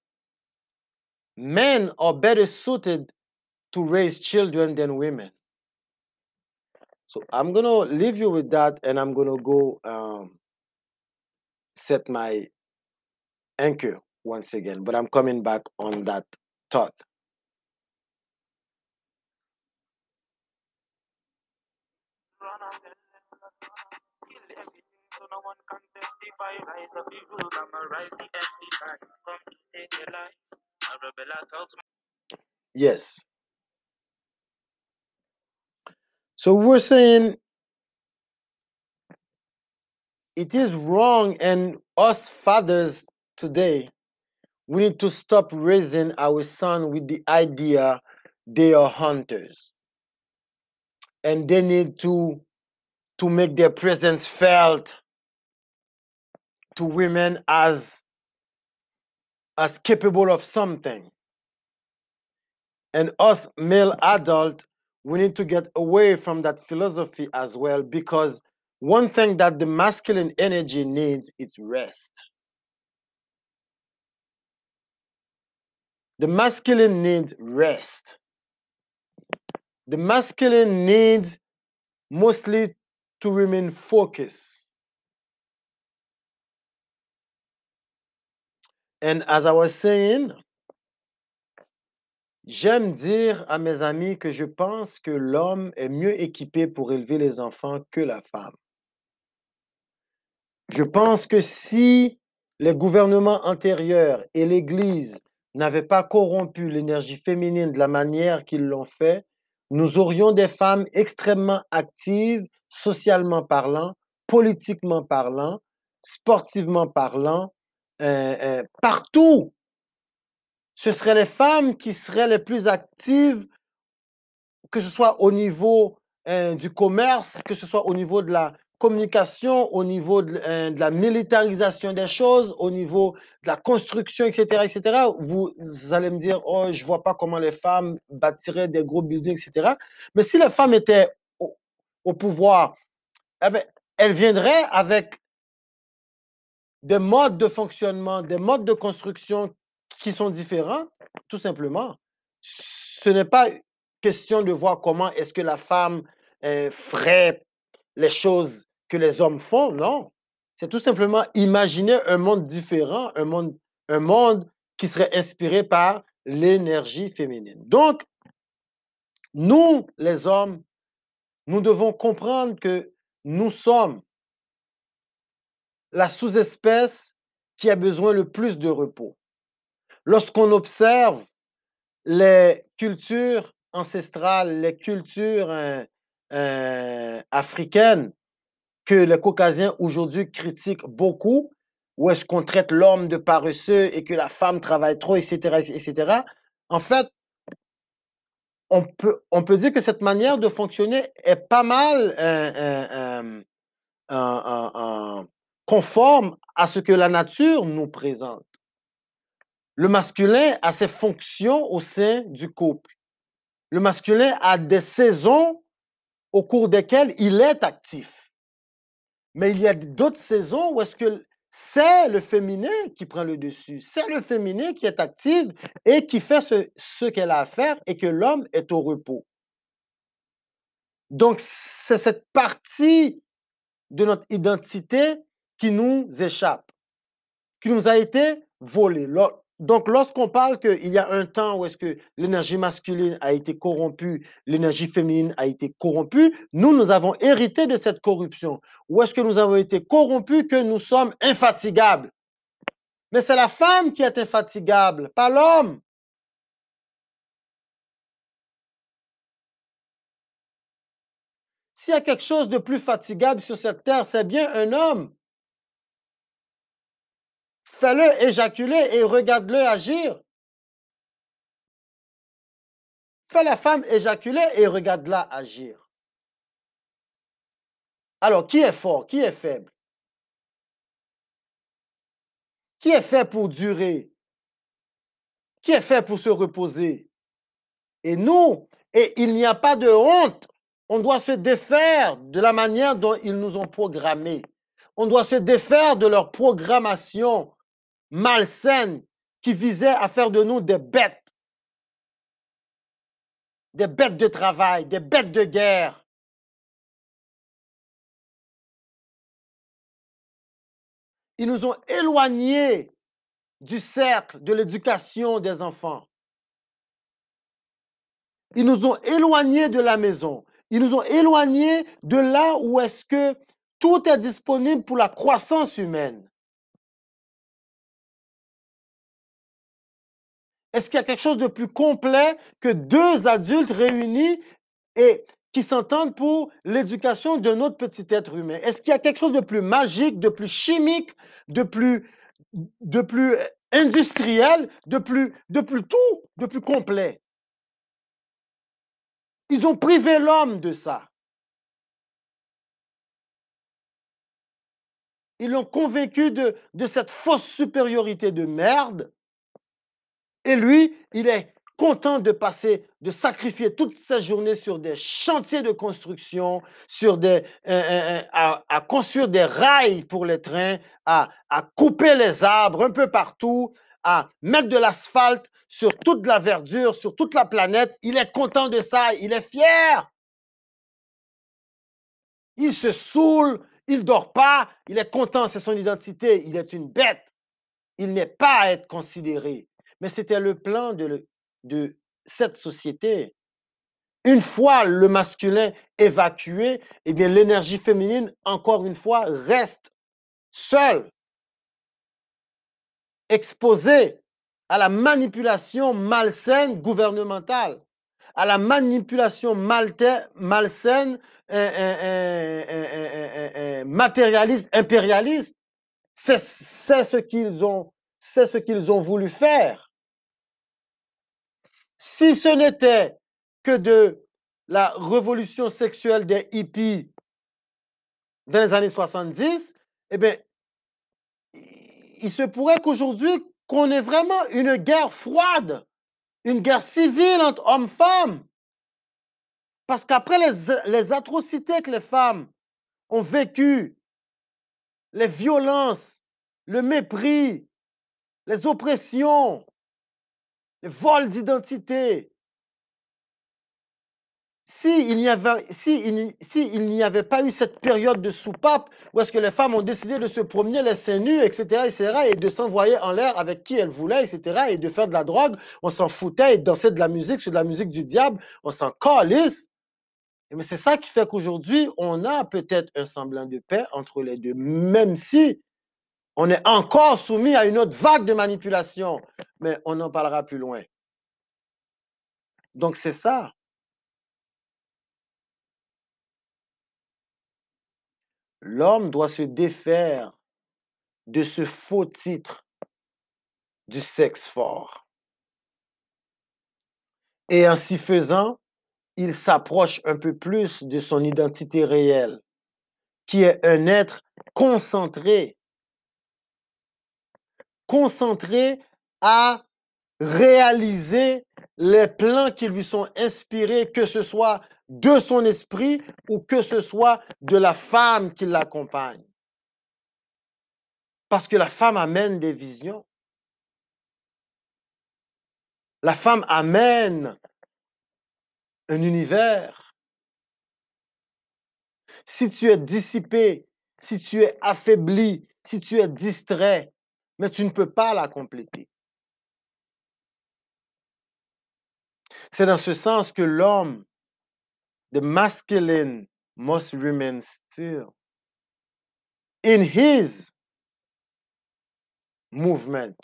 men are better suited to raise children than women. So I'm gonna leave you with that, and I'm gonna go um, set my anchor once again. But I'm coming back on that thought. Rise up the road, I'ma rise the life. Come to take life. I Yes. So we're saying it is wrong, and us fathers today, we need to stop raising our son with the idea they are hunters and they need to to make their presence felt to women as as capable of something. And us male adult we need to get away from that philosophy as well because one thing that the masculine energy needs is rest. The masculine needs rest. The masculine needs mostly to remain focused and as i was saying J'aime dire à mes amis que je pense que l'homme est mieux équipé pour élever les enfants que la femme. Je pense que si les gouvernements antérieurs et l'Église n'avaient pas corrompu l'énergie féminine de la manière qu'ils l'ont fait, nous aurions des femmes extrêmement actives, socialement parlant, politiquement parlant, sportivement parlant, euh, euh, partout ce seraient les femmes qui seraient les plus actives, que ce soit au niveau euh, du commerce, que ce soit au niveau de la communication, au niveau de, la militarisation des choses, au niveau de la construction, etc., etc. Vous, allez me dire, oh, je vois pas comment les femmes bâtiraient des gros buildings, etc. Mais si les femmes étaient au, pouvoir, eh bien, elles viendraient avec des modes de fonctionnement, des modes de construction qui sont différents, tout simplement. Ce n'est pas question de voir comment est-ce que la femme euh, ferait les choses que les hommes font, non. C'est tout simplement imaginer un monde différent, un monde, un monde qui serait inspiré par l'énergie féminine. Donc, nous, les hommes, nous devons comprendre que nous sommes la sous-espèce qui a besoin le plus de repos. Lorsqu'on observe les cultures ancestrales, les cultures euh, euh, africaines que les Caucasiens aujourd'hui critiquent beaucoup, où est-ce qu'on traite l'homme de paresseux et que la femme travaille trop, etc., etc. En fait, on peut, on peut dire que cette manière de fonctionner est pas mal euh, conforme à ce que la nature nous présente. Le masculin a ses fonctions au sein du couple. Le masculin a des saisons au cours desquelles il est actif. Mais il y a d'autres saisons où est-ce que c'est le féminin qui prend le dessus. C'est le féminin qui est actif et qui fait ce, ce qu'elle a à faire et que l'homme est au repos. Donc, c'est cette partie de notre identité qui nous échappe, qui nous a été volée. Donc, lorsqu'on parle qu'il y a un temps où est-ce que l'énergie masculine a été corrompue, l'énergie féminine a été corrompue, nous, nous avons hérité de cette corruption. Où est-ce que nous avons été corrompus que nous sommes infatigables? Mais c'est la femme qui est infatigable, pas l'homme. S'il y a quelque chose de plus fatigable sur cette terre, c'est bien un homme. Fais-le éjaculer et regarde-le agir. Fais la femme éjaculer et regarde-la agir. Alors, qui est fort? Qui est faible? Qui est fait pour durer? Qui est fait pour se reposer? Et nous, et il n'y a pas de honte. On doit se défaire de la manière dont ils nous ont programmés. On doit se défaire de leur programmation malsaine qui visait à faire de nous des bêtes, des bêtes de travail, des bêtes de guerre. Ils nous ont éloignés du cercle de l'éducation des enfants. Ils nous ont éloignés de la maison. Ils nous ont éloignés de là où est-ce que tout est disponible pour la croissance humaine. Est-ce qu'il y a quelque chose de plus complet que deux adultes réunis et qui s'entendent pour l'éducation d'un autre petit être humain? Est-ce qu'il y a quelque chose de plus magique, de plus chimique, de plus, de plus industriel, de plus, de tout, de plus complet? Ils ont privé l'homme de ça. Ils l'ont convaincu de, de cette fausse supériorité de merde. Et lui, il est content de passer, de sacrifier toute sa journée sur des chantiers de construction, sur des, euh, euh, euh, à, construire des rails pour les trains, à, à couper les arbres un peu partout, à mettre de l'asphalte sur toute la verdure, sur toute la planète. Il est content de ça, il est fier. Il se saoule, il dort pas, il est content, c'est son identité, il est une bête. Il n'est pas à être considéré. Mais c'était le plan de, cette société. Une fois le masculin évacué, eh bien l'énergie féminine, encore une fois, reste seule, exposée à la manipulation malsaine gouvernementale, à la manipulation malsaine, matérialiste, impérialiste. C'est ce qu'ils ont, c'est ce qu'ils ont voulu faire. Si ce n'était que de la révolution sexuelle des hippies dans les années 70, eh bien, il se pourrait qu'aujourd'hui, qu'on ait vraiment une guerre froide, une guerre civile entre hommes-femmes. Parce qu'après les atrocités que les femmes ont vécues, les violences, le mépris, les oppressions, vols d'identité, si il n'y avait, si il, si avait pas eu cette période de soupape où est-ce que les femmes ont décidé de se promener les seins nus, etc., etc., et de s'envoyer en l'air avec qui elles voulaient, etc., et de faire de la drogue, on s'en foutait et danser de la musique sur de la musique du diable, on s'en calisse. Mais c'est ça qui fait qu'aujourd'hui, on a peut-être un semblant de paix entre les deux, même si on est encore soumis à une autre vague de manipulation. Mais on en parlera plus loin. Donc c'est ça. L'homme doit se défaire de ce faux titre du sexe fort. Et en s'y faisant, il s'approche un peu plus de son identité réelle, qui est un être concentré, concentré à réaliser les plans qui lui sont inspirés, que ce soit de son esprit ou que ce soit de la femme qui l'accompagne. Parce que la femme amène des visions. La femme amène un univers. Si tu es dissipé, si tu es affaibli, si tu es distrait, mais tu ne peux pas la compléter. C'est dans ce sens que l'homme, the masculine, must remain still in his movement.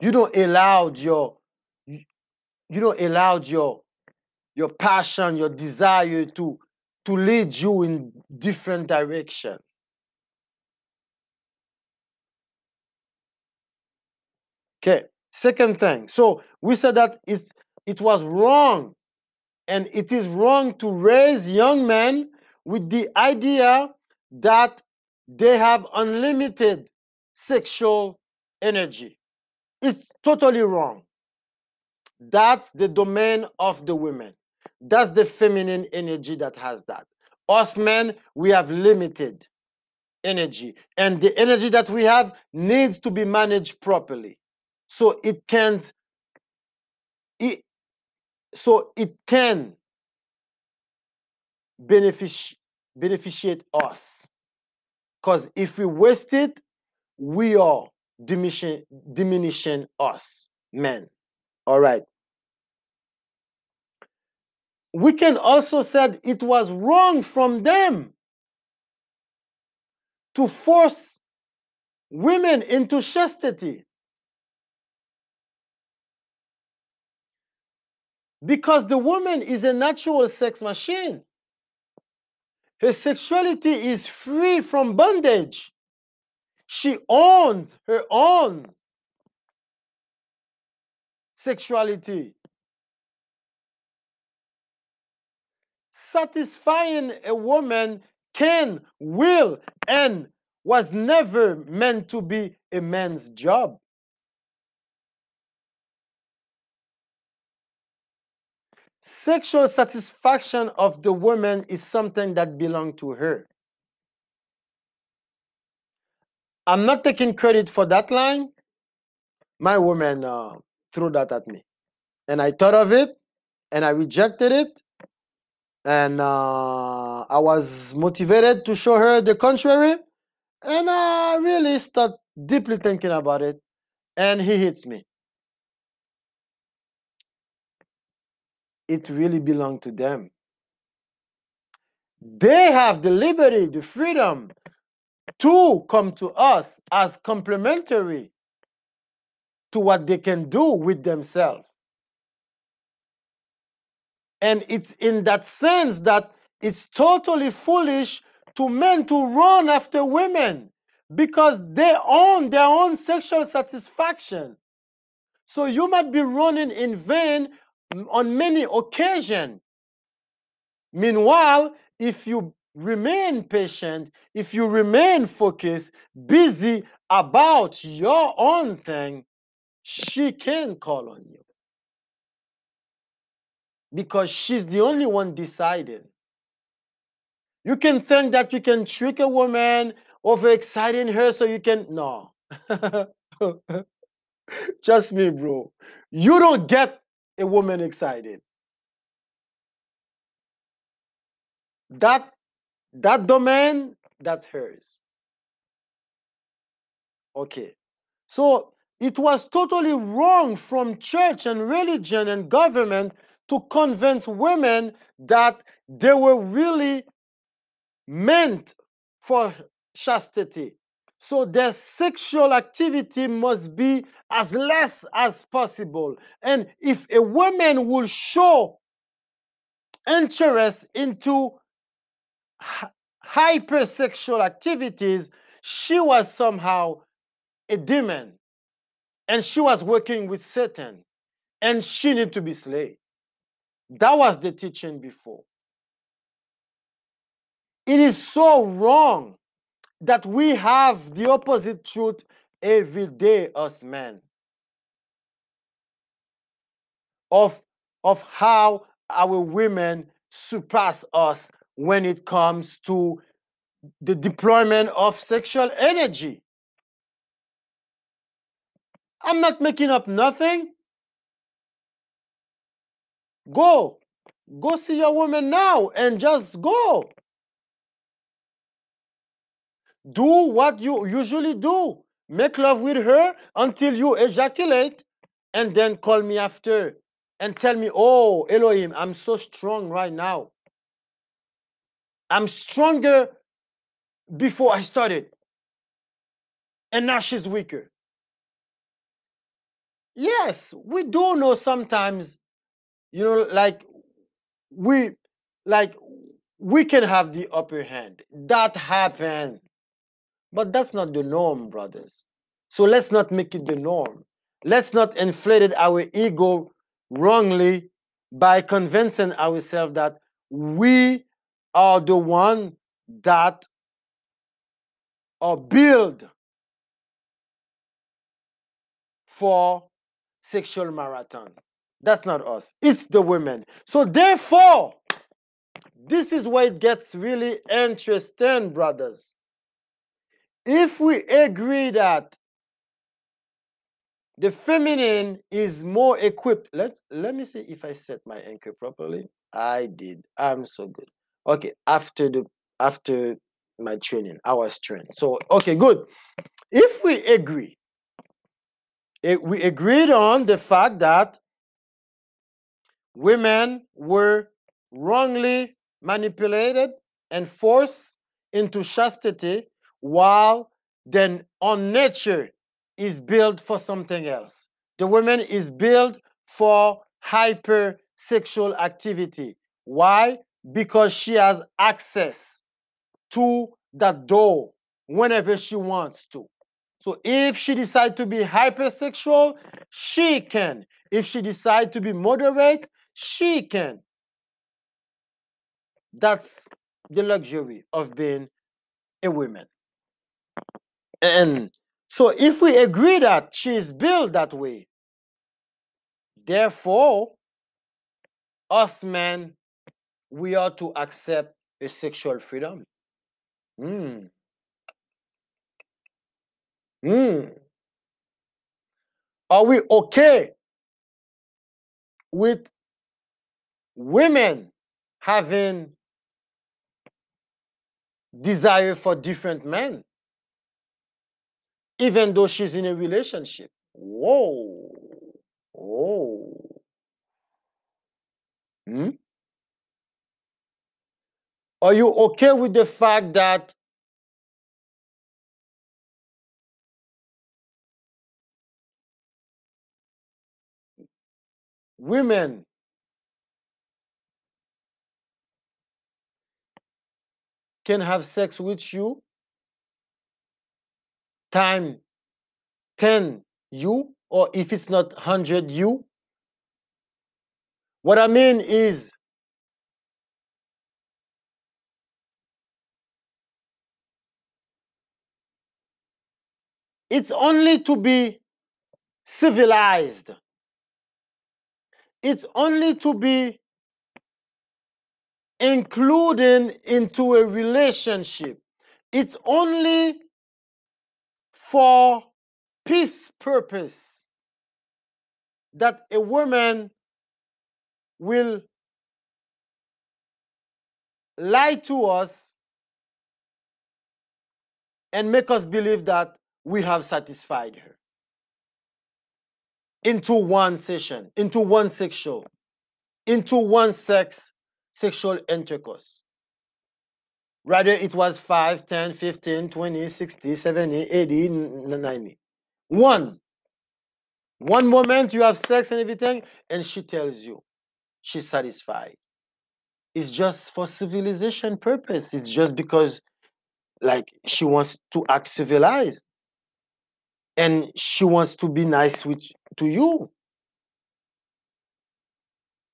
You don't allow your you don't allow your your passion, your desire to to lead you in different direction. Okay. Second thing. So we said that it's, it was wrong and it is wrong to raise young men with the idea that they have unlimited sexual energy. It's totally wrong. That's the domain of the women. That's the feminine energy that has that. Us men, we have limited energy, and the energy that we have needs to be managed properly. So it can it so it can benefic- beneficiate us. Because if we waste it we are diminishing diminishing us men. All right we can also said it was wrong from them to force women into chastity. Because the woman is a natural sex machine. Her sexuality is free from bondage. She owns her own sexuality. Satisfying a woman can, will, and was never meant to be a man's job. Sexual satisfaction of the woman is something that belongs to her. I'm not taking credit for that line. My woman uh, threw that at me. And I thought of it and I rejected it. And uh, I was motivated to show her the contrary. And I really start deeply thinking about it. And he hits me. It really belonged to them. They have the liberty, the freedom to come to us as complementary to what they can do with themselves. And it's in that sense that it's totally foolish to men to run after women because they own their own sexual satisfaction. So you might be running in vain on many occasions. Meanwhile, if you remain patient, if you remain focused, busy about your own thing, she can call on you. Because she's the only one deciding. You can think that you can trick a woman over exciting her so you can. No. Trust me, bro. You don't get a woman excited. That that domain, that's hers. Okay. So it was totally wrong from church and religion and government to convince women that they were really meant for chastity. So their sexual activity must be as less as possible. And if a woman will show interest into hypersexual activities, she was somehow a demon. And she was working with Satan. And she needed to be slayed. That was the teaching before. It is so wrong that we have the opposite truth every day, us men, of, of how our women surpass us when it comes to the deployment of sexual energy. I'm not making up nothing. Go. Go see your woman now and just go. Do what you usually do. Make love with her until you ejaculate and then call me after and tell me, oh, Elohim, I'm so strong right now. I'm stronger before I started. And now she's weaker. Yes, we do know sometimes, you know, like we like we can have the upper hand. That happened. But that's not the norm, brothers. So let's not make it the norm. Let's not inflate our ego wrongly by convincing ourselves that we are the one that are built for sexual marathon. That's not us. It's the women. So therefore, this is where it gets really interesting, brothers. If we agree that the feminine is more equipped, let, let me see if I set my anchor properly. I did. I'm so good. Okay, after the after my training, I was trained. So okay, good. If we agree, it, we agreed on the fact that women were wrongly manipulated and forced into chastity while then our nature is built for something else. The woman is built for hypersexual activity. Why? Because she has access to that door whenever she wants to. So if she decides to be hypersexual, she can. If she decides to be moderate, she can. That's the luxury of being a woman. And so if we agree that she is built that way, therefore, us men, we are to accept a sexual freedom. Hmm. Hmm. Are we okay with women having desire for different men, even though she's in a relationship? Whoa. Whoa. Hmm? Are you okay with the fact that women can have sex with you time 10 you or if it's not 100 you. What i mean is it's only to be civilized. It's only to be including into a relationship. It's only for peace purpose that a woman will lie to us and make us believe that we have satisfied her into one session, into one sexual, into one sex sexual intercourse. Rather, it was 5, 10, 15, 20, 60, 70, 80, 90. One. One moment you have sex and everything, and she tells you she's satisfied. It's just for civilization purpose. It's just because like she wants to act civilized. And she wants to be nice with to you.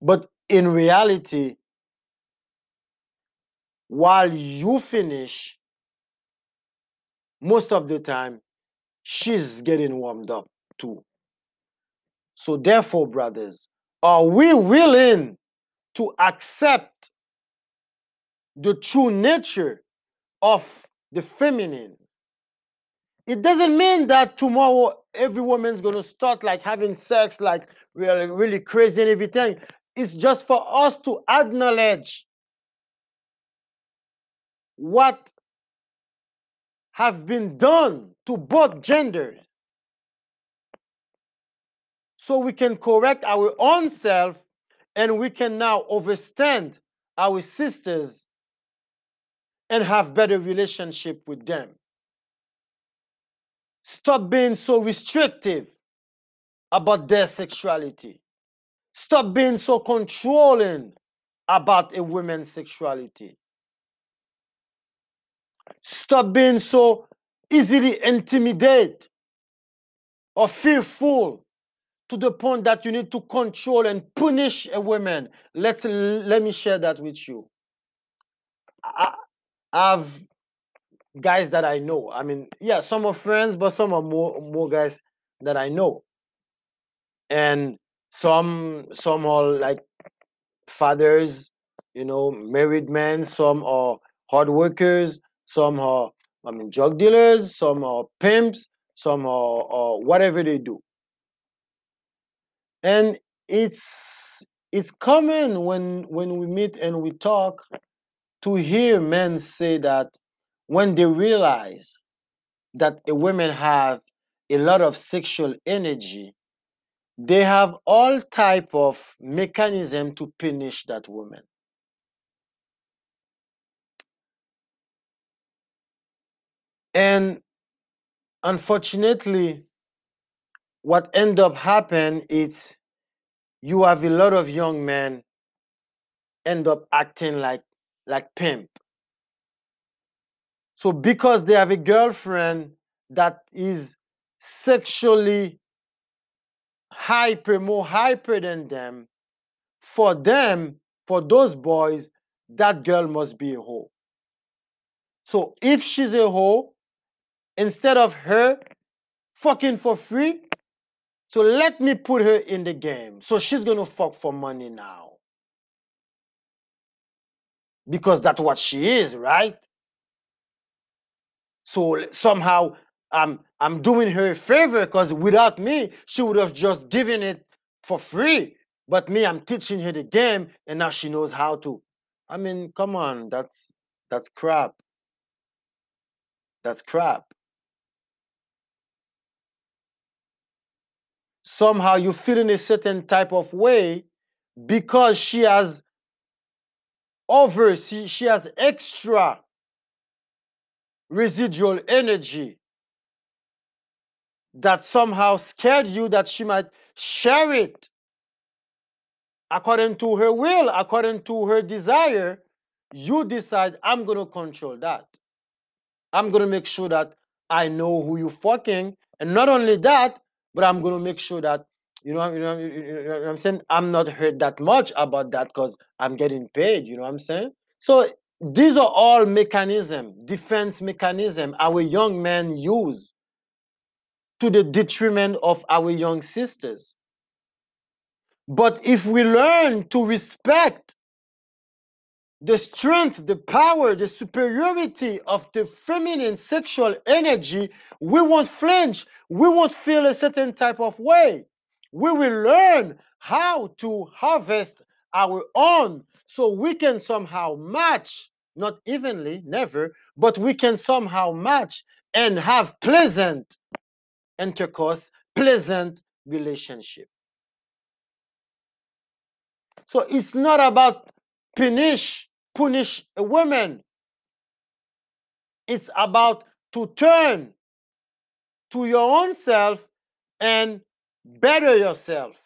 But in reality, while you finish, most of the time, she's getting warmed up too. So, therefore, brothers, are we willing to accept the true nature of the feminine? It doesn't mean that tomorrow every woman's to start like having sex like really, really crazy and everything. It's just for us to acknowledge what have been done to both genders. So we can correct our own self and we can now understand our sisters and have better relationship with them. Stop being so restrictive about their sexuality. Stop being so controlling about a woman's sexuality Stop being so easily intimidated or fearful to the point that you need to control and punish a woman. Let's let me share that with you. I, have guys that I know. I mean, yeah, some are friends, but some are more more guys that I know. And some some are like fathers, you know, married men, some are hard workers, some are, I mean, drug dealers, some are pimps, some are, are whatever they do. And it's it's common when when we meet and we talk to hear men say that when they realize that a woman have a lot of sexual energy they have all type of mechanism to punish that woman And unfortunately, what end up happen is you have a lot of young men end up acting like like pimp. So because they have a girlfriend that is sexually hyper, more hyper than them, for them, for those boys, that girl must be a hoe. So if she's a hoe, instead of her fucking for free, so let me put her in the game. So she's gonna fuck for money now. Because that's what she is, right? So somehow I'm I'm doing her a favor because without me, she would have just given it for free. But me, I'm teaching her the game, and now she knows how to. I mean, come on, that's that's crap. That's crap. Somehow you feel in a certain type of way because she has over, she, she has extra residual energy that somehow scared you that she might share it according to her will, according to her desire, you decide, I'm going to control that. I'm going to make sure that I know who you fucking. And not only that, but I'm going to make sure that, you know, you know, you know I'm saying? I'm not hurt that much about that because I'm getting paid. You know what I'm saying? So these are all mechanism, defense mechanism our young men use to the detriment of our young sisters. But if we learn to respect the strength, the power, the superiority of the feminine sexual energy, we won't flinch. We won't feel a certain type of way. We will learn how to harvest our own so we can somehow match, not evenly, never, but we can somehow match and have pleasant intercourse, pleasant relationship. So it's not about punish, punish a woman. It's about to turn to your own self and better yourself.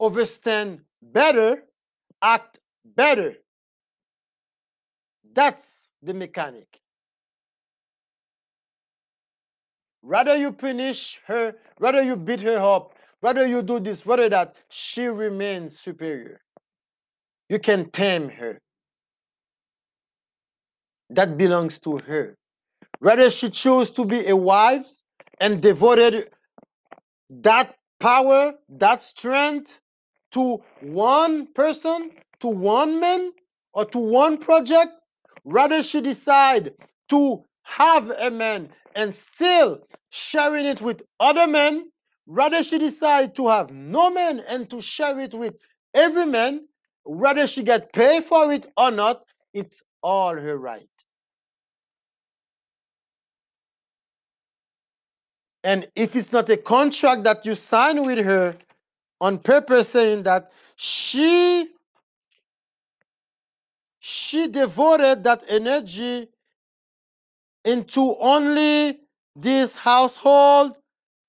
Overstand better, act better. That's the mechanic. Rather you punish her, rather you beat her up, rather you do this, rather that, she remains superior. You can tame her. That belongs to her. Rather she choose to be a wife and devoted that power, that strength to one person, to one man, or to one project. Rather she decide to have a man and still sharing it with other men, rather she decide to have no man and to share it with every man, whether she get paid for it or not, it's all her right. And if it's not a contract that you sign with her on purpose saying that she she devoted that energy into only this household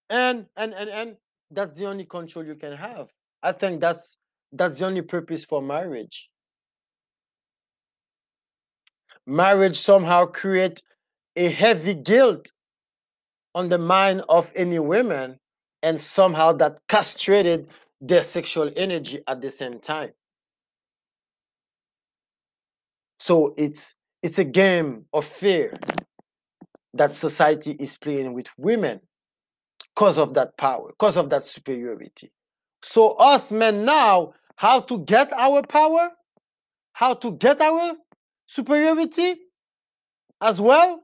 and and and and that's the only control you can have. I think that's that's the only purpose for marriage. Marriage somehow create a heavy guilt on the mind of any women and somehow that castrated their sexual energy at the same time. So it's it's a game of fear that society is playing with women because of that power, because of that superiority. So, us men now, how to get our power, how to get our superiority as well,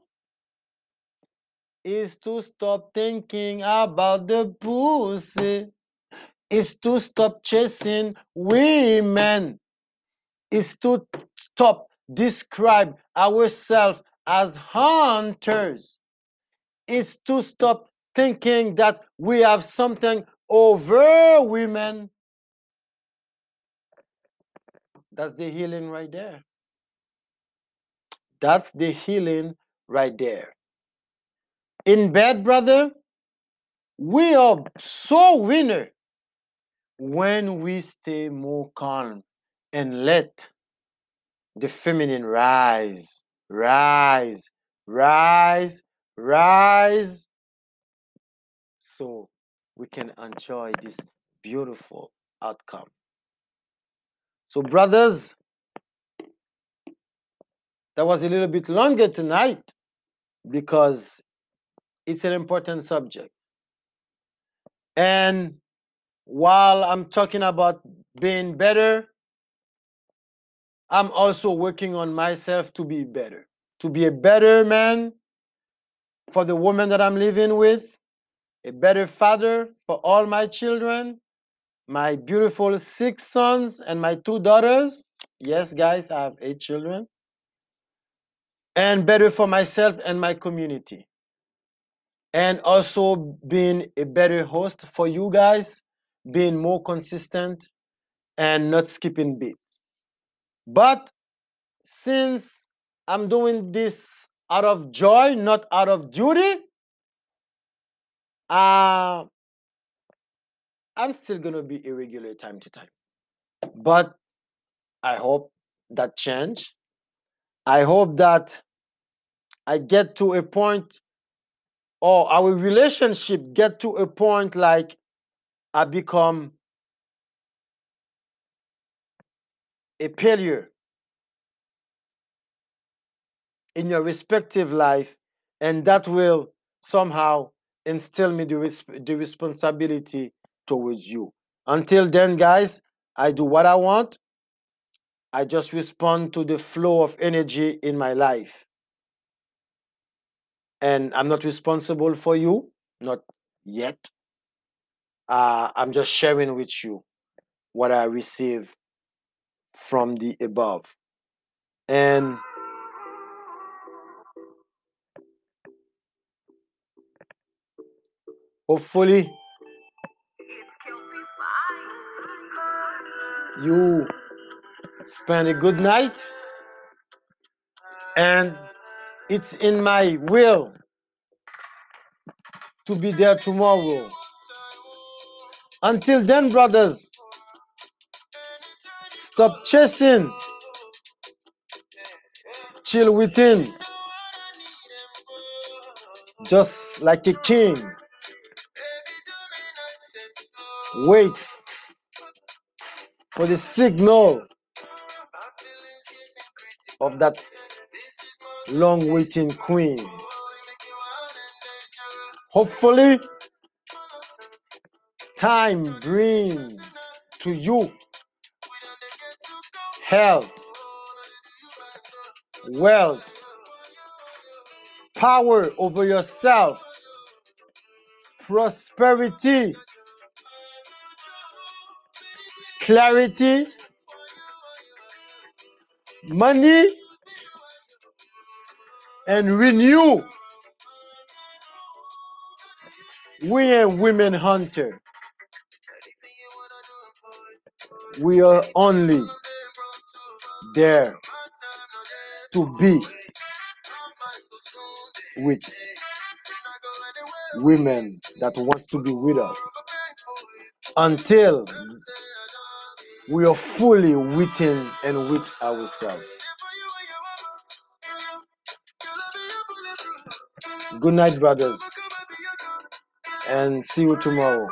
is to stop thinking about the pussy, is to stop chasing women, is to stop describe ourselves as hunters is to stop thinking that we have something over women. That's the healing right there. That's the healing right there. In bed, brother, we are so winner when we stay more calm and let the feminine rise, rise, rise, rise, so we can enjoy this beautiful outcome. So, brothers, that was a little bit longer tonight because it's an important subject. And while I'm talking about being better, I'm also working on myself to be better, to be a better man for the woman that I'm living with, a better father for all my children, my beautiful six sons and my two daughters. Yes, guys, I have eight children. And better for myself and my community. And also being a better host for you guys, being more consistent and not skipping beats. But since I'm doing this out of joy, not out of duty, uh, I'm still gonna be irregular time to time. But I hope that change. I hope that I get to a point or our relationship get to a point like I become a failure in your respective life and that will somehow instill me the, the responsibility towards you. Until then guys i do what i want. I just respond to the flow of energy in my life and i'm not responsible for you not yet. Uh, i'm just sharing with you what i receive from the above. And hopefully you spend a good night and it's in my will to be there tomorrow. Until then brothers stop chasing chill within. Just like a king. Wait for the signal of that long waiting queen. Hopefully, time brings to you health, wealth, power over yourself, prosperity, clarity, money, and renew. We are women hunter. We are only there to be with women that want to be with us until we are fully within and with ourselves. Good night, brothers, and see you tomorrow.